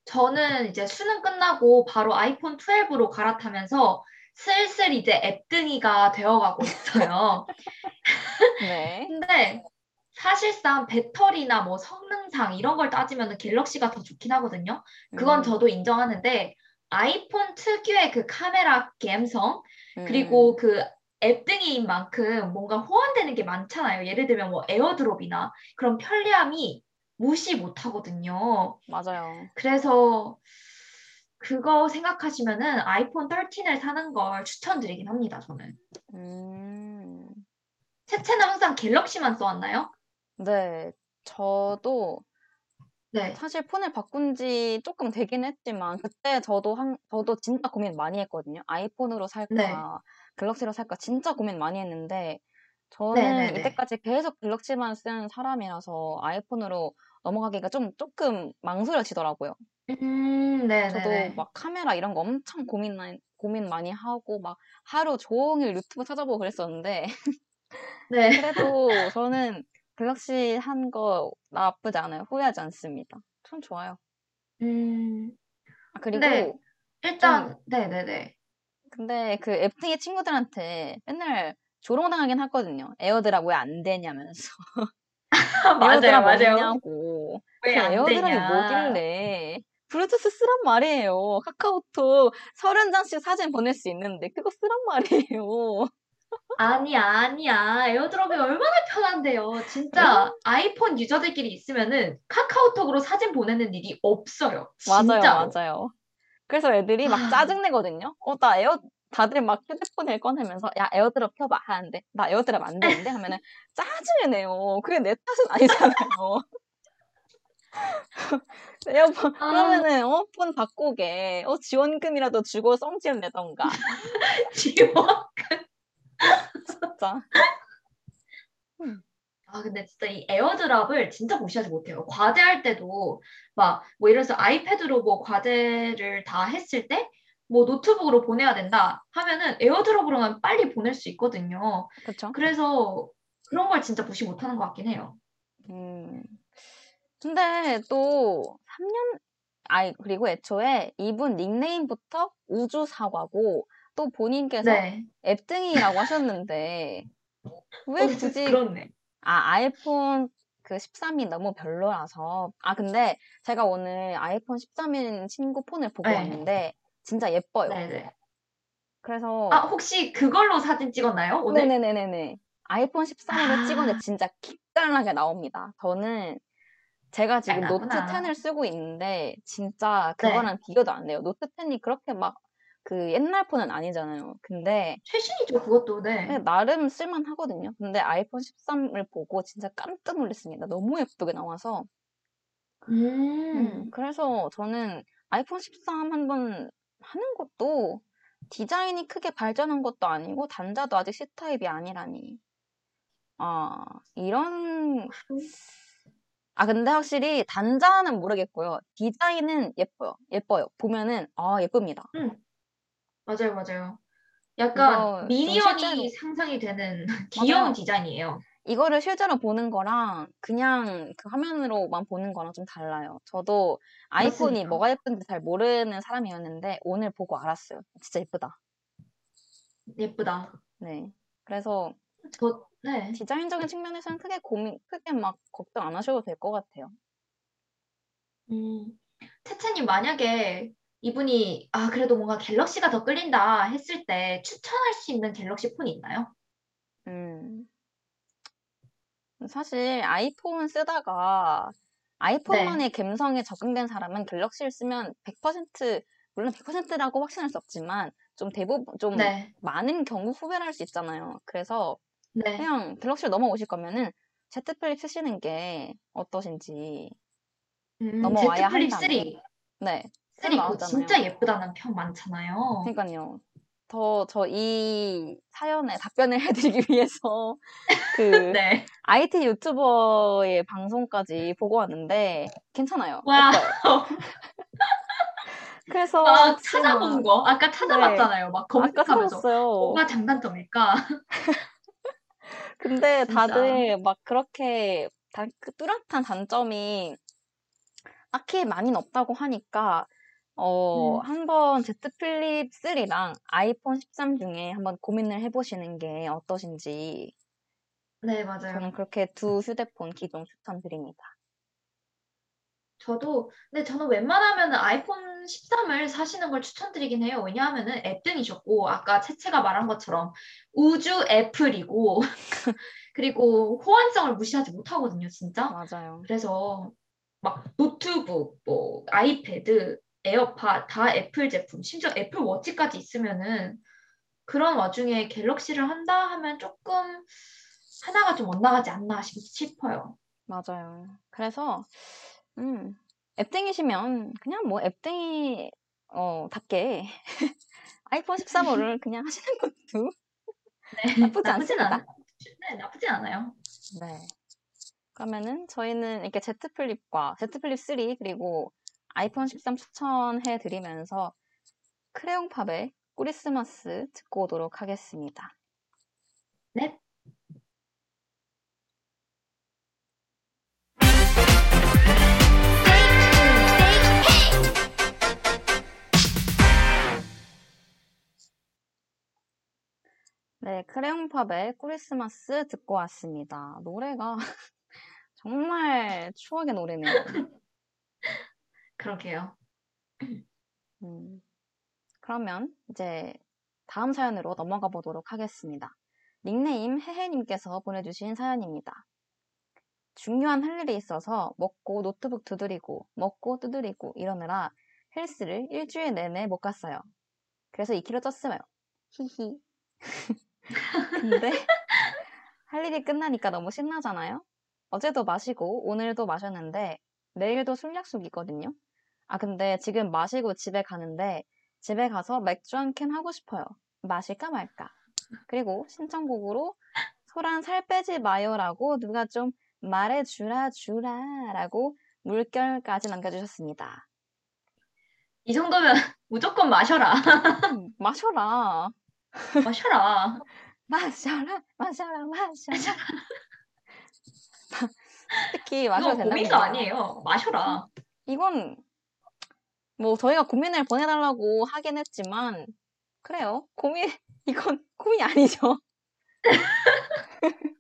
저는 이제 수능 끝나고 바로 아이폰 12로 갈아타면서 슬슬 이제 앱등이가 되어가고 있어요. (laughs) 네. (laughs) 근데 사실상 배터리나 뭐 성능상 이런 걸 따지면 갤럭시가 더 좋긴 하거든요. 그건 음, 저도 인정하는데 아이폰 특유의 그 카메라 감성 음, 그리고 그 앱등이인 만큼 뭔가 호환되는 게 많잖아요. 예를 들면 뭐 에어드롭이나 그런 편리함이 무시 못 하거든요. 맞아요. 그래서 그거 생각하시면은 아이폰 13을 사는 걸 추천드리긴 합니다, 저는. 음, 채채는 항상 갤럭시만 써왔나요? 네. 저도 네. 사실 폰을 바꾼 지 조금 되긴 했지만 그때 저도 한 저도 진짜 고민 많이 했거든요. 아이폰으로 살까, 네. 갤럭시로 살까 진짜 고민 많이 했는데 저는 네네네. 이때까지 계속 갤럭시만 쓴 사람이라서 아이폰으로 넘어가기가 좀 조금 망설여지더라고요. 음, 저도 네네네. 막 카메라 이런 거 엄청 고민 많이 고민 많이 하고 막 하루 종일 유튜브 찾아보고 그랬었는데 네. 그래도 저는 갤럭시 한 거 나쁘지 않아요. 후회하지 않습니다. 참 좋아요. 음, 아, 근데 그리고 좀 일단, 네네네. 근데 그 앱등이 친구들한테 맨날 조롱당하긴 하거든요. 에어드랍 왜 안 되냐면서. 맞아요, AirDrop (laughs) (laughs) 맞아요. 없냐고. 그 왜 안 AirDrop이. 뭐길래. 블루투스 쓰란 말이에요. 카카오톡 30장씩 사진 보낼 수 있는데 그거 쓰란 말이에요. 아니야, 아니야. AirDrop이 얼마나 편한데요. 진짜 아이폰 유저들끼리 있으면은 카카오톡으로 사진 보내는 일이 없어요. 맞아요, 진짜로. 맞아요. 그래서 애들이 막 아. 짜증내거든요. 어, 나 에어, 다들 막 휴대폰을 꺼내면서, 야, AirDrop 켜봐. 하는데, 나 AirDrop 안 되는데? 하면은, 짜증을 내요. 그게 내 탓은 아니잖아요. (laughs) 에어폰, 아. 그러면은, 어, 폰 바꾸게. 어, 지원금이라도 주고 성질 내던가. (laughs) 지워. 진짜. 아, 근데 진짜 이 AirDrop을 진짜 무시하지 못해요. 과제할 때도 막, 뭐 들어서 아이패드로 뭐 과제를 다 했을 때, 뭐 노트북으로 보내야 된다 하면은 AirDrop으로만 빨리 보낼 수 있거든요. 그쵸? 그래서 그런 걸 진짜 무시 못하는 것 같긴 해요. 음. 근데 또 3년, 아이, 그리고 애초에 이분 닉네임부터 우주 사과고 또 본인께서 네. 앱등이라고 (laughs) 하셨는데 왜 어, 굳이 그렇네. 아 아이폰 그 13이 너무 별로라서 아 근데 제가 오늘 아이폰 13인 친구 폰을 보고 네. 왔는데 진짜 예뻐요. 네네. 그래서 아, 혹시 그걸로 사진 찍었나요? 오늘? 네네네네네 아이폰 13으로 아. 찍었는데 진짜 기깔나게 나옵니다. 저는 제가 지금 노트 깔나구나. 10을 쓰고 있는데 진짜 네. 그거랑 비교도 안 돼요. 노트 10이 그렇게 막 그 옛날 폰은 아니잖아요. 근데 최신이죠, 그것도. 네. 네, 나름 쓸만하거든요. 근데 아이폰 13을 보고 진짜 깜짝 놀랐습니다. 너무 예쁘게 나와서. 음, 음, 그래서 저는 아이폰 13 한번 하는 것도 디자인이 크게 발전한 것도 아니고 단자도 아직 C타입이 아니라니. 아, 이런 아 근데 확실히 단자는 모르겠고요. 디자인은 예뻐요. 예뻐요. 보면은 아 예쁩니다. 음. 맞아요, 맞아요. 약간 미니언이 실제로 상상이 되는 (laughs) 귀여운 맞아요. 디자인이에요. 이거를 실제로 보는 거랑 그냥 그 화면으로만 보는 거랑 좀 달라요. 저도 아이폰이 그렇습니다. 뭐가 예쁜지 잘 모르는 사람이었는데 오늘 보고 알았어요. 진짜 예쁘다. 예쁘다. 네. 그래서 저, 네. 디자인적인 측면에서는 크게 고민, 크게 막 걱정 안 하셔도 될 것 같아요. 음, 채채님 만약에 이분이 아 그래도 뭔가 갤럭시가 더 끌린다 했을 때 추천할 수 있는 갤럭시 폰이 있나요? 음. 사실 아이폰 쓰다가 아이폰만의 감성에 적응된 사람은 갤럭시를 쓰면 100% 물론 100%라고 확신할 수 없지만 좀 대부분 좀 네, 많은 경우 후회를 할 수 있잖아요. 그래서 네. 그냥 갤럭시로 넘어오실 거면은 Z 플립 쓰시는 게 어떠신지 음, 넘어와야 Z 플립 한다면 3. 네 3 새로 그거 나왔잖아요. 진짜 예쁘다는 평 많잖아요. 그러니까요. 더 저 이 사연에 답변을 (laughs) 해드리기 위해서 그 (laughs) 네. IT 유튜버의 방송까지 보고 왔는데 괜찮아요. 와. (laughs) 그래서 막 찾아본 막거 아까 찾아봤잖아요. 막 아까 검색하면서. 뭐가 장단점일까? 근데. 다들 막 그렇게 단, 그 뚜렷한 단점이 딱히 많이는 없다고 하니까 어, 음, 한번 Z 플립 3랑 아이폰 13 중에 한번 고민을 해 보시는 게 어떠신지 네, 저는 맞아요. 그렇게 두 휴대폰 기종 추천드립니다. 저도, 근데 저는 웬만하면 아이폰 13을 사시는 걸 추천드리긴 해요. 왜냐하면은 앱등이셨고, 아까 채채가 말한 것처럼 우주 애플이고, (laughs) 그리고 호환성을 무시하지 못하거든요, 진짜. 맞아요. 그래서 막 노트북, 뭐 아이패드, 에어팟 다 애플 제품, 심지어 애플 워치까지 있으면은 그런 와중에 갤럭시를 한다 하면 조금 하나가 좀 엇나가지 않나 싶- 싶어요. 맞아요. 그래서 음, 앱등이시면 그냥 뭐 앱등이 어, 답게 (laughs) 아이폰 13으로 그냥 하시는 것도 네, (laughs) 나쁘지 않습니다. 않, 네, 나쁘진 않아요. 네. 그러면은 저희는 이렇게 Z 플립과 Z 플립 3 그리고 아이폰 13 추천해 드리면서 크레용 팝의 크리스마스 듣고 오도록 하겠습니다. 네. 네, 크레용 팝의 크리스마스 듣고 왔습니다. 노래가 (laughs) 정말 추억의 노래네요. 그러게요. 음, 그러면 이제 다음 사연으로 넘어가 보도록 하겠습니다. 닉네임 해해님께서 보내주신 사연입니다. 중요한 할 일이 있어서 먹고 노트북 두드리고 먹고 두드리고 이러느라 헬스를 일주일 내내 못 갔어요. 그래서 2kg 쪘어요. 히히. (laughs) 근데 할 일이 끝나니까 너무 신나잖아요? 어제도 마시고 오늘도 마셨는데 내일도 술 약속이거든요. 아, 근데 지금 마시고 집에 가는데 집에 가서 맥주 한 캔 하고 싶어요. 마실까 말까. 그리고 신청곡으로 소란 살 빼지 마요라고 누가 좀 말해주라 주라라고 물결까지 남겨주셨습니다. 이 정도면 (laughs) 무조건 마셔라. 음, 마셔라. 마셔라. (laughs) 마셔라, 마셔라, 마셔라. (laughs) 특히 이거 마셔도 고민도 된답니다. 아니에요. 마셔라. 이건 뭐 저희가 고민을 보내달라고 하긴 했지만 그래요. 고민 (laughs) 이건 고민이 아니죠. (laughs)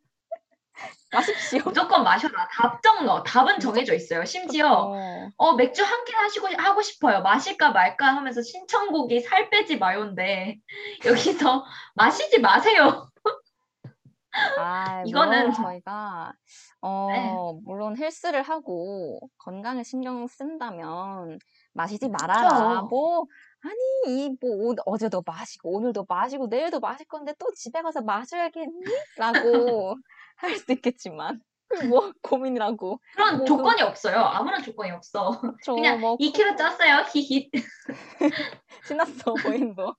마십시오. 무조건 마셔라. 답정 넣어. 답은 정해져 있어요. 심지어 어, 어 맥주 한 캔 하시고 하고 싶어요. 마실까 말까 하면서 신청곡이 살 빼지 마요인데 (laughs) 여기서 마시지 마세요. 아 아, 이거는 저희가 어, 네. 물론 헬스를 하고 건강에 신경 쓴다면 마시지 말아라. 그쵸. 뭐 아니 이 뭐 어제도 마시고 오늘도 마시고 내일도 마실 건데 또 집에 가서 마셔야겠니? 라고 (laughs) 할 수도 있겠지만 뭐 고민이라고 그런 뭐 조건이 없어요. 아무런 조건이 없어. 저 그냥 뭐 2kg 쪘어요. 히히. (laughs) 신났어 본인도.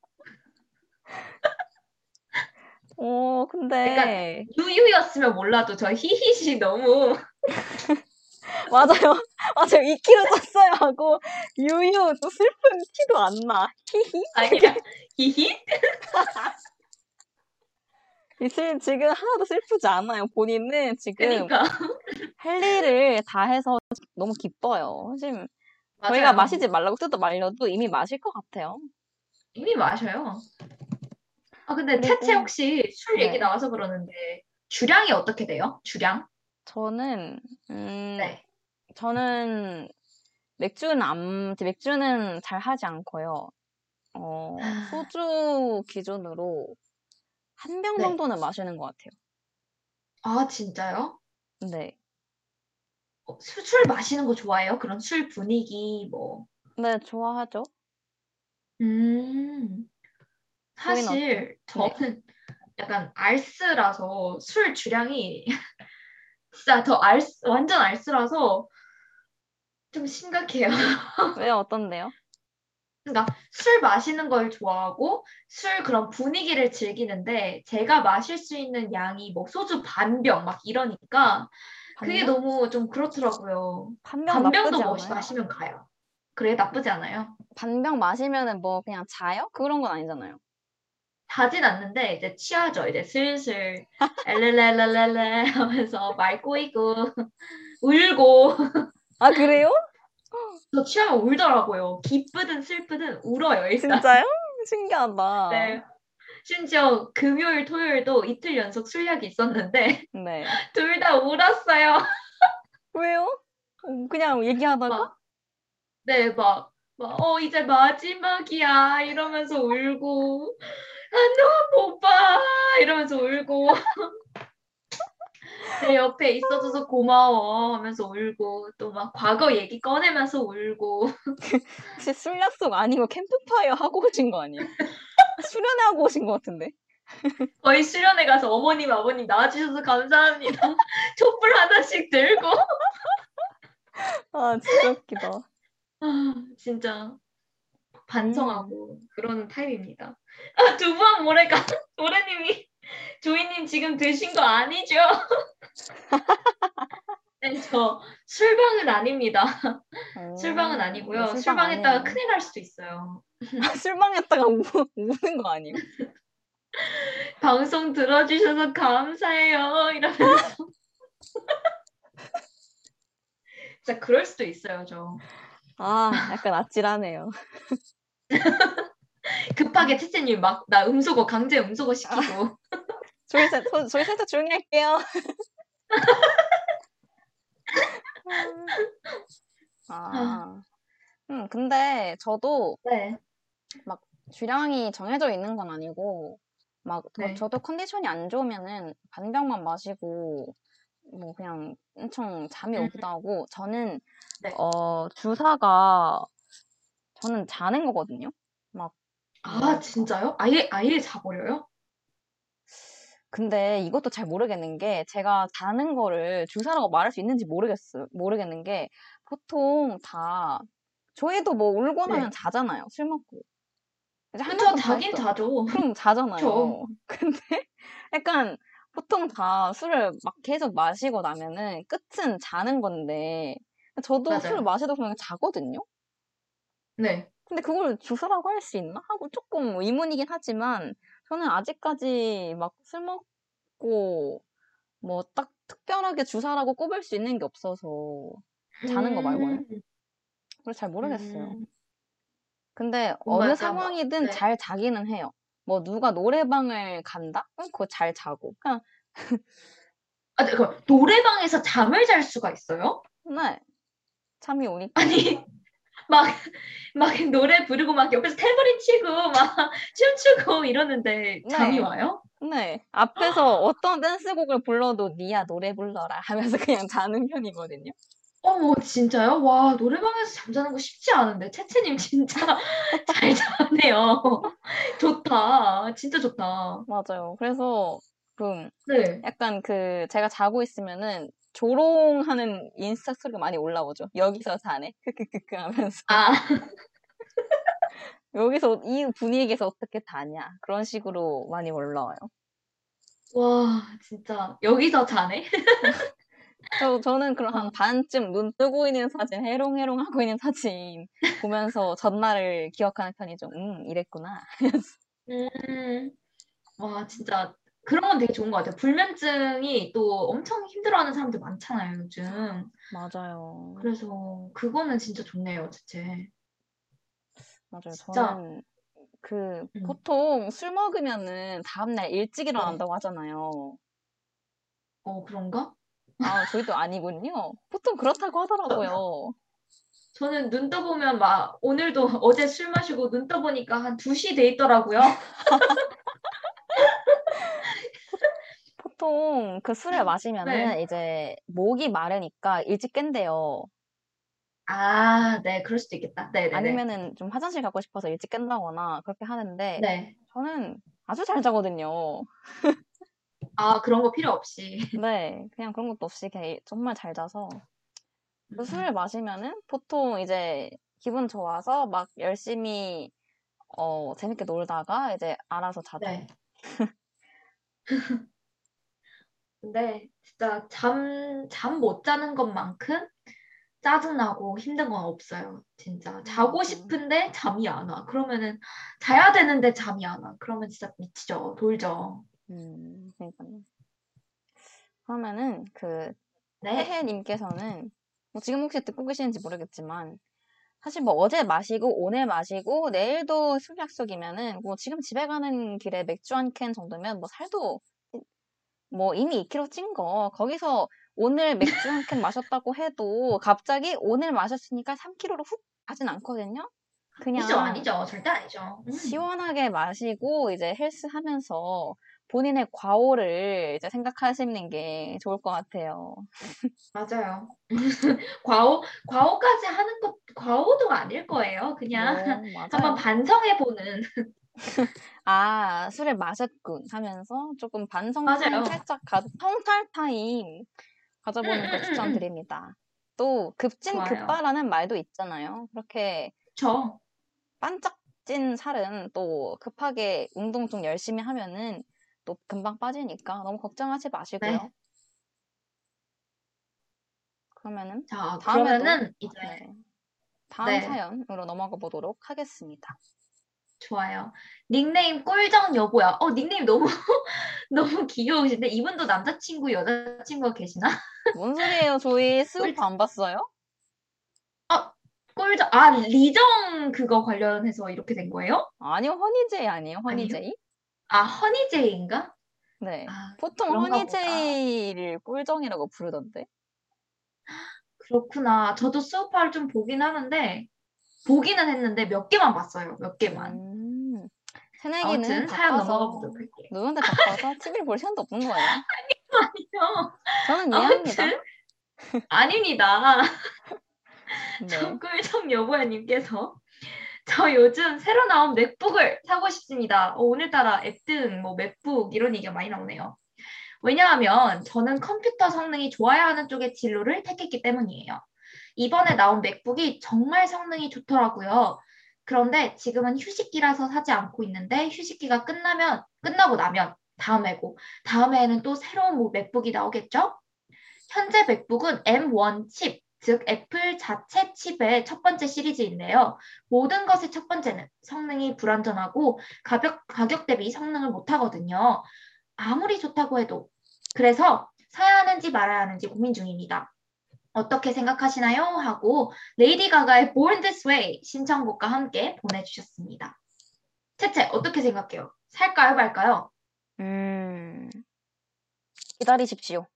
어 약간 근데 유유였으면 몰라도 저 히히시 너무 (laughs) (laughs) 맞아요. 맞아요. 2kg 쪘어요 하고 유유 또 슬픈 티도 안 나. 히히. 아니야. 히히? (laughs) 이슬 지금 하나도 슬프지 않아요. 본인은 지금 그러니까 할 일을 다 해서 너무 기뻐요. 지금 저희가 맞아요. 마시지 말라고 뜯어 말려도 이미 마실 것 같아요. 이미 마셔요. 아 근데 그리고- 채채 혹시 술 얘기 네. 나와서 그러는데 주량이 어떻게 돼요? 주량? 저는 음 네. 저는 맥주는 안 맥주는 잘 하지 않고요. 어 아. 소주 기준으로 한 병 네. 정도는 마시는 것 같아요. 아 진짜요? 네. 어, 술, 술 마시는 거 좋아해요? 그런 술 분위기 뭐. 네, 좋아하죠. 음. 사실? 네. 저는 약간 알스라서 술 주량이 진짜 더 알스 완전 알스라서 좀 심각해요. (laughs) 왜 어떤데요? 그러니까 술 마시는 걸 좋아하고 술 그런 분위기를 즐기는데 제가 마실 수 있는 양이 뭐 소주 반병 막 이러니까 그게 반병? 너무 좀 그렇더라고요. 반병 반 병도 나쁘지 뭐. 마시면 가요. 그래 나쁘지 않아요. 반병 마시면은 뭐 그냥 자요? 그런 건 아니잖아요. 자진 않는데 이제 취하죠. 이제 슬슬 (laughs) 엘레레레레레 하면서 말 꼬이고 (laughs) 울고 아, 그래요? (laughs) 저 취하면 울더라고요. 기쁘든 슬프든 울어요 일단. 진짜요? 신기하다. 네. 심지어 금요일, 토요일도 이틀 연속 술약이 있었는데 네. 둘 다 울었어요. 왜요? 어, 그냥 얘기하다가? 막, 네, 막, 막, 어, 이제 마지막이야. 이러면서 울고, 한동안 못 봐. 이러면서 울고, (laughs) 내 옆에 있어줘서 고마워. 하면서 울고, 또 막 과거 얘기 꺼내면서 울고. 혹시 술 약속 아니고 캠프파이어 하고 오신 거 아니에요? (laughs) 수련하고 오신 것 같은데. (laughs) 거의 수련회 가서 어머님, 아버님 나와주셔서 감사합니다. 촛불 하나씩 들고. 아, 진짜 웃기다. 아, 진짜 반성하고 그러는 타입입니다. (laughs) 아, 두부한 모래가 (laughs) 모래님이 조이님 지금 드신 거 아니죠? (laughs) 네, 저 술방은 아닙니다. 술방은 오, 아니고요. 네, 술방 술방했다가 아니에요. 큰일 날 수도 있어요. 아, 술방했다가 우, 우는 거 아니에요? 방송 들어주셔서 감사해요. 이러면서 진짜 그럴 수도 있어요, 저. 아, 약간 아찔하네요. (laughs) 급하게 채채님 막 나 음소거 강제 음소거 시키고 저희, 살- 저- 저희 살짝 조용히 할게요. (laughs) 아, 음, 근데 저도 네. 주량이 정해져 있는 건 아니고, 막, 저, 네. 저도 컨디션이 안 좋으면은 반병만 마시고, 뭐, 그냥 엄청 잠이 음. 오기도 하고, 저는, 네. 어, 주사가, 저는 자는 거거든요? 막, 아 진짜요? 아예 아예 자버려요? 근데 이것도 잘 모르겠는 게, 제가 자는 거를 주사라고 말할 수 있는지 모르겠어요. 모르겠는 게, 보통 다, 저희도 뭐 울고 나면 네. 자잖아요. 술 먹고. 이제 그쵸 자긴. 자죠. 그럼 자잖아요. 그쵸. 근데 (laughs) 약간 보통 다 술을 막 계속 마시고 나면은 끝은 자는 건데 저도 맞아요. 술을 마시다 보면 자거든요. 네. 근데 그걸 주사라고 할 수 있나? 하고 조금 의문이긴 하지만 저는 아직까지 막 술 먹고 뭐 딱 특별하게 주사라고 꼽을 수 있는 게 없어서 자는 거 말고는. 음, 그래서 잘 모르겠어요. 음. 근데 어느 상황이든 네. 잘 자기는 해요. 뭐 누가 노래방을 간다? 그럼 그거 잘 자고. 그냥 아, 네, 그 노래방에서 잠을 잘 수가 있어요? 네. 잠이 오니까. 아니 막 막 노래 부르고 막 옆에서 탬버린 치고 막 (laughs) 춤추고 이러는데 잠이 네. 와요? 네. 앞에서 어떤 댄스곡을 불러도 니야 노래 불러라 하면서 그냥 자는 편이거든요. 어머, 진짜요? 와, 노래방에서 잠자는 거 쉽지 않은데. 채채님 진짜 (laughs) 잘 자네요. 좋다. 진짜 좋다. 맞아요. 그래서 그 네. 약간 그 제가 자고 있으면은 조롱하는 인스타 스토리가 많이 올라오죠. 여기서 자네. 크크크크 하면서. 아, (laughs) 여기서 이 분위기에서 어떻게 자냐. 그런 식으로 많이 올라와요. 와, 진짜. 여기서 자네? (laughs) 저, 저는 그럼 한 어. 반쯤 눈 뜨고 있는 사진, 해롱해롱 하고 있는 사진 (laughs) 보면서 전날을 기억하는 편이죠. 음, 이랬구나. 음, 와, 진짜. 그런 건 되게 좋은 것 같아요. 불면증이 또 엄청 힘들어하는 사람들 많잖아요, 요즘. 맞아요. 그래서 그거는 진짜 좋네요, 채채. 맞아요. 진짜. 저는 그 음. 보통 술 먹으면은 다음날 일찍 일어난다고 하잖아요. 어, 그런가? 아, 저희도 아니군요. 보통 그렇다고 하더라고요. 저는 눈 떠보면 막 오늘도 어제 술 마시고 눈 떠보니까 한 2시 돼 있더라고요. (laughs) 보통 그 술을 마시면은 네. 이제 목이 마르니까 일찍 깬대요. 아, 네, 그럴 수도 있겠다. 네네네. 아니면은 좀 화장실 가고 싶어서 일찍 깬다거나 그렇게 하는데 네. 저는 아주 잘 자거든요. 아, 그런 거 필요 없이. (laughs) 네, 그냥 그런 것도 없이 그냥 정말 잘 자서 그 음, 술을 마시면은 보통 이제 기분 좋아서 막 열심히 어 재밌게 놀다가 이제 알아서 자죠. 네. (laughs) 근데 진짜 잠, 잠 못 자는 것만큼 짜증나고 힘든 건 없어요. 진짜. 자고 음. 싶은데 잠이 안 와. 그러면은 자야 되는데 잠이 안 와. 그러면 진짜 미치죠. 돌죠. 음, 그러니까요. 그러면은 그 네. 혜혜님께서는 뭐 지금 혹시 듣고 계시는지 모르겠지만 사실 뭐 어제 마시고 오늘 마시고 내일도 술 약속이면은 뭐 지금 집에 가는 길에 맥주 한 캔 정도면 뭐 살도 뭐 이미 2kg 찐 거 거기서 오늘 맥주 한 캔 마셨다고 해도 갑자기 오늘 마셨으니까 3kg로 훅 가진 않거든요. 그냥 아니죠, 아니죠. 절대 아니죠. 음. 시원하게 마시고 이제 헬스 하면서 본인의 과오를 이제 생각하시는 게 좋을 것 같아요. 맞아요. (laughs) 과오, 과오까지 하는 것, 과오도 아닐 거예요. 그냥 뭐, 한번 맞아요. 반성해 보는. 아, 술을 마셨군 하면서 조금 반성 맞아요. 타임 살짝 가, 성찰 타임 가져보는 음, 걸 추천드립니다. 또 급찐 좋아요. 급빠라는 말도 있잖아요. 그렇게 그쵸. 반짝 찐 살은 또 급하게 운동 좀 열심히 하면은 또 금방 빠지니까 너무 걱정하지 마시고요. 네. 그러면은 자, 그러면은 이제 네, 다음 네. 사연으로 넘어가 보도록 하겠습니다. 좋아요. 닉네임 꿀정 여보야. 어, 닉네임 너무 (laughs) 너무 귀여우신데 이분도 남자친구, 여자친구가 계시나? 뭔 소리예요? 저희 (laughs) 꿀정. 안 봤어요? 꿀정 아, 리정 그거 관련해서 이렇게 된 거예요? 아니요, 허니제이 아니에요? 허니제이? 아, 허니제이인가? 네. 아, 보통 허니제이를 꿀정이라고 부르던데. 그렇구나. 저도 스우파를 좀 보긴 하는데 보기는 했는데 몇 개만 봤어요. 몇 개만. 음, 새내기는 아무튼 사연 넘어가 보도록 할게요. 누군데 바빠서 TV를 볼 시간도 없는 거예요. (laughs) 아니요. 저는 이해합니다. 아닙니다. (laughs) 네. 정꿀정 여보야님께서 저 요즘 새로 나온 맥북을 사고 싶습니다. 어, 오늘따라 앱등, 뭐 맥북 이런 얘기가 많이 나오네요. 왜냐하면 저는 컴퓨터 성능이 좋아야 하는 쪽의 진로를 택했기 때문이에요. 이번에 나온 맥북이 정말 성능이 좋더라고요. 그런데 지금은 휴식기라서 사지 않고 있는데 휴식기가 끝나면 끝나고 나면 다음 해고 다음 해에는 또 새로운 뭐 맥북이 나오겠죠? 현재 맥북은 M1 칩, 즉 애플 자체 칩의 첫 번째 시리즈인데요. 모든 것의 첫 번째는 성능이 불완전하고 가격, 가격 대비 성능을 못하거든요. 아무리 좋다고 해도. 그래서 사야 하는지 말아야 하는지 고민 중입니다. 어떻게 생각하시나요? 하고 레이디 가가의 Born This Way 신청곡과 함께 보내주셨습니다. 채채 어떻게 생각해요? 살까요 말까요? 음, 기다리십시오.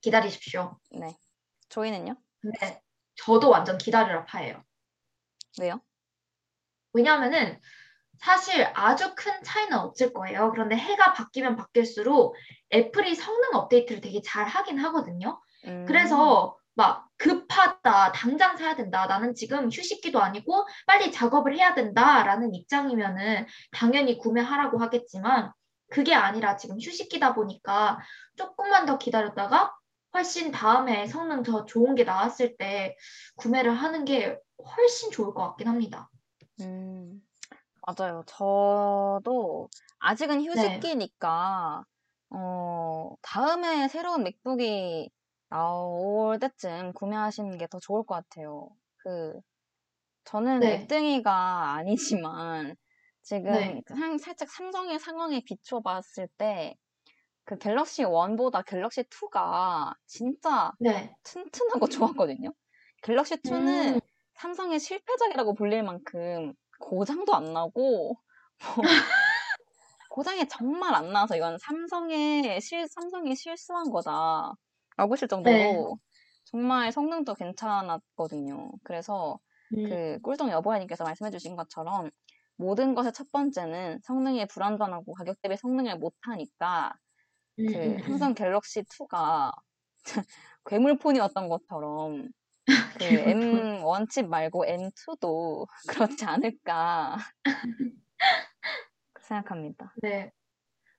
기다리십시오. 네. 저희는요? 근데 저도 완전 기다리라 파예요. 왜요? 왜냐하면은 사실 아주 큰 차이는 없을 거예요. 그런데 해가 바뀌면 바뀔수록 애플이 성능 업데이트를 되게 잘 하긴 하거든요. 음. 그래서 막 급하다, 당장 사야 된다. 나는 지금 휴식기도 아니고 빨리 작업을 해야 된다라는 입장이면은 당연히 구매하라고 하겠지만 그게 아니라 지금 휴식기다 보니까 조금만 더 기다렸다가 훨씬 다음에 성능 더 좋은 게 나왔을 때 구매를 하는 게 훨씬 좋을 것 같긴 합니다. 음, 맞아요. 저도 아직은 네, 휴식기니까, 어, 다음에 새로운 맥북이 나올 때쯤 구매하시는 게 더 좋을 것 같아요. 그, 저는 네, 앱등이가 아니지만, 지금 네, 상- 살짝 삼성의 상황에 비춰 봤을 때, 그 갤럭시 1 보다 갤럭시 2가 진짜 네. 튼튼하고 좋았거든요. 갤럭시 음, 2는 삼성의 실패작이라고 불릴 만큼 고장도 안 나고, 뭐 (laughs) 고장이 정말 안 나서 이건 삼성의 실, 삼성이 실수한 거다. 라고 네. 정도로 정말 성능도 괜찮았거든요. 그래서 음, 그 꿀동 여보아님께서 말씀해주신 것처럼 모든 것의 첫 번째는 성능이 불안전하고 가격 대비 성능을 못하니까 음, 그 음, 삼성 음. 갤럭시 2가 (laughs) 괴물폰이었던 것처럼 (laughs) 그 개물폰. M1 칩 말고 M2도 (laughs) 그렇지 않을까 생각합니다. 네.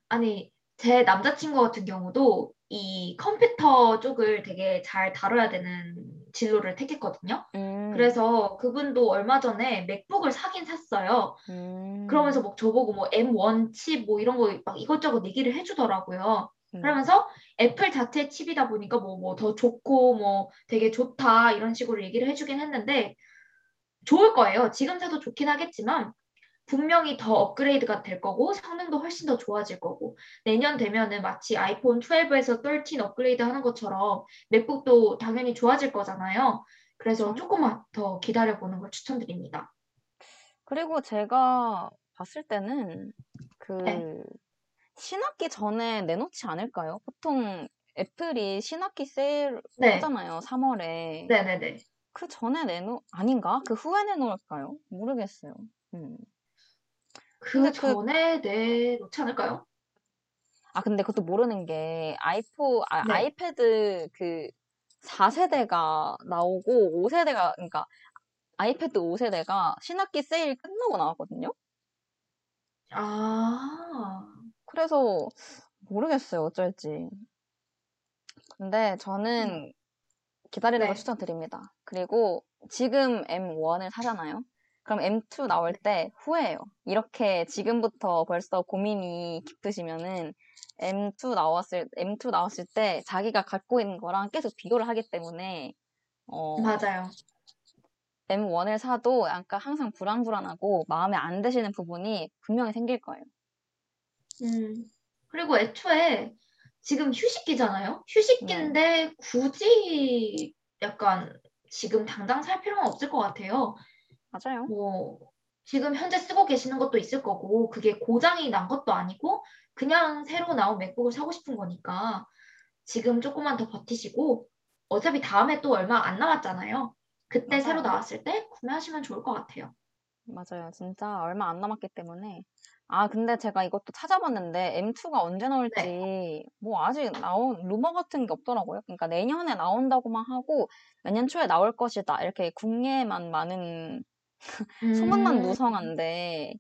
아니, 제 남자친구 같은 경우도 이 컴퓨터 쪽을 되게 잘 다뤄야 되는 진로를 택했거든요. 음, 그래서 그분도 얼마 전에 맥북을 사긴 샀어요. 음, 그러면서 막 저보고 뭐 M1 칩 뭐 이런 거 막 이것저것 얘기를 해주더라고요. 네. 그러면서 애플 자체 칩이다 보니까 뭐 뭐 더 좋고 뭐 되게 좋다 이런 식으로 얘기를 해주긴 했는데 좋을 거예요. 지금 사도 좋긴 하겠지만 분명히 더 업그레이드가 될 거고 성능도 훨씬 더 좋아질 거고 내년 되면은 마치 아이폰 12에서 13 업그레이드 하는 것처럼 맥북도 당연히 좋아질 거잖아요. 그래서? 조금만 더 기다려 보는 걸 추천드립니다. 그리고 제가 봤을 때는 네, 그 신학기 전에 내놓지 않을까요? 보통 애플이 신학기 세일 네, 하잖아요. 3월에. 네, 네, 네. 그 전에 내놓, 아닌가? 그 후에 내놓을까요? 모르겠어요. 음. 근데 그 그, 전에 내놓지 않을까요? 아, 근데 그것도 모르는 게 아이포, 아, 네. 아이패드 그 4세대가 나오고 5세대가, 그러니까 아이패드 5세대가 신학기 세일 끝나고 나왔거든요? 아, 그래서 모르겠어요. 어쩔지. 근데 음, 저는 기다리는 걸 네, 추천드립니다. 그리고 지금 M1을 사잖아요. 그럼 M2 나올 네, 때 후회해요. 이렇게 지금부터 벌써 고민이 깊으시면은 M2 나왔을 M2 나왔을 때 자기가 갖고 있는 거랑 계속 비교를 하기 때문에 어 맞아요. M1을 사도 약간 항상 불안불안하고 마음에 안 드시는 부분이 분명히 생길 거예요. 음, 그리고 애초에 지금 휴식기잖아요? 네, 휴식기인데 굳이 약간 지금 당장 살 필요는 없을 것 같아요. 맞아요. 뭐, 지금 현재 쓰고 계시는 것도 있을 거고, 그게 고장이 난 것도 아니고, 그냥 새로 나온 맥북을 사고 싶은 거니까, 지금 조금만 더 버티시고, 어차피 다음에 또 얼마 안 남았잖아요. 그때 새로 맞아요. 나왔을 때 구매하시면 좋을 것 같아요. 맞아요. 진짜 얼마 안 남았기 때문에. 아, 근데 제가 이것도 찾아봤는데 M2가 언제 네. 나올지 뭐 아직 나온 루머 같은 게 없더라고요. 그러니까 내년에 나온다고만 하고 내년 초에 나올 것이다. 이렇게 국내에만 많은 소문만 음, 무성한데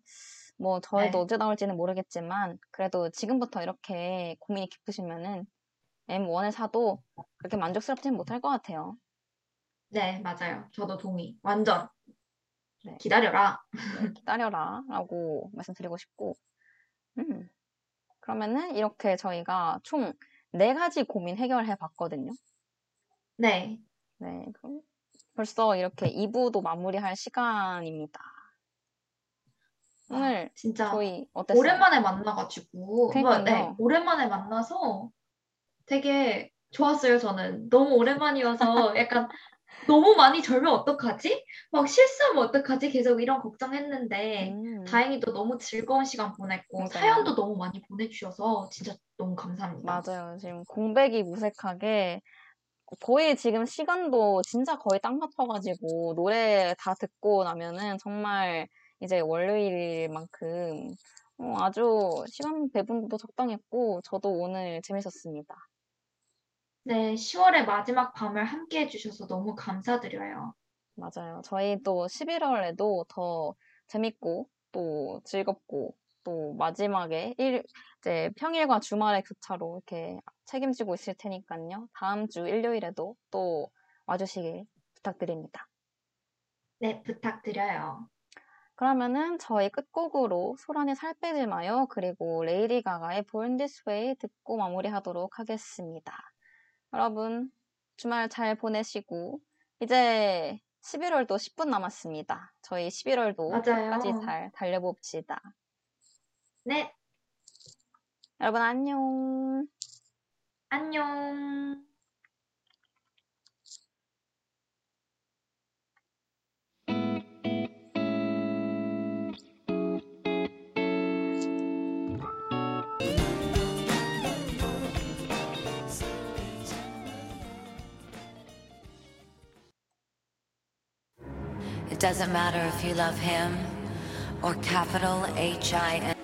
뭐 저희도 네. 언제 나올지는 모르겠지만 그래도 지금부터 이렇게 고민이 깊으시면은 M1을 사도 그렇게 만족스럽지는 못할 것 같아요. 네, 맞아요. 저도 동의. 완전. 네, 기다려라. 네, 기다려라 라고 말씀드리고 싶고 음. 그러면은 이렇게 저희가 총 네 가지 고민 해결해 봤거든요. 네. 네, 그럼 벌써 이렇게 2부도 마무리할 시간입니다. 아, 오늘 진짜 저희 어땠어요? 오랜만에 만나가지고, 뭐, 네, 그러니까요. 오랜만에 만나서 되게 좋았어요, 저는. 너무 오랜만이어서 약간 너무 많이 절면 어떡하지? 막 실수하면 어떡하지? 계속 이런 걱정했는데, 음, 다행히도 너무 즐거운 시간 보냈고, 그러니까요. 사연도 너무 많이 보내주셔서 진짜 너무 감사합니다. 맞아요. 지금 공백이 무색하게 거의 지금 시간도 진짜 거의 딱 맞춰가지고 노래 다 듣고 나면은 정말 이제 월요일만큼 어, 아주 시간 배분도 적당했고 저도 오늘 재밌었습니다. 네, 10월의 마지막 밤을 함께 해주셔서 너무 감사드려요. 맞아요. 저희 또 11월에도 더 재밌고 또 즐겁고 또 마지막에 일, 이제 평일과 주말의 교차로 이렇게 책임지고 있을 테니까요. 다음 주 일요일에도 또 와주시길 부탁드립니다. 네, 부탁드려요. 그러면은 저희 끝곡으로 소란의 살 빼지 마요. 그리고 레이디 가가의 Born This Way 듣고 마무리하도록 하겠습니다. 여러분 주말 잘 보내시고 이제 11월도 10분 남았습니다. 저희 11월도 맞아요. 끝까지 잘 달려봅시다. 네, 여러분 안녕. 안녕. It doesn't matter if you love him or capital H I M.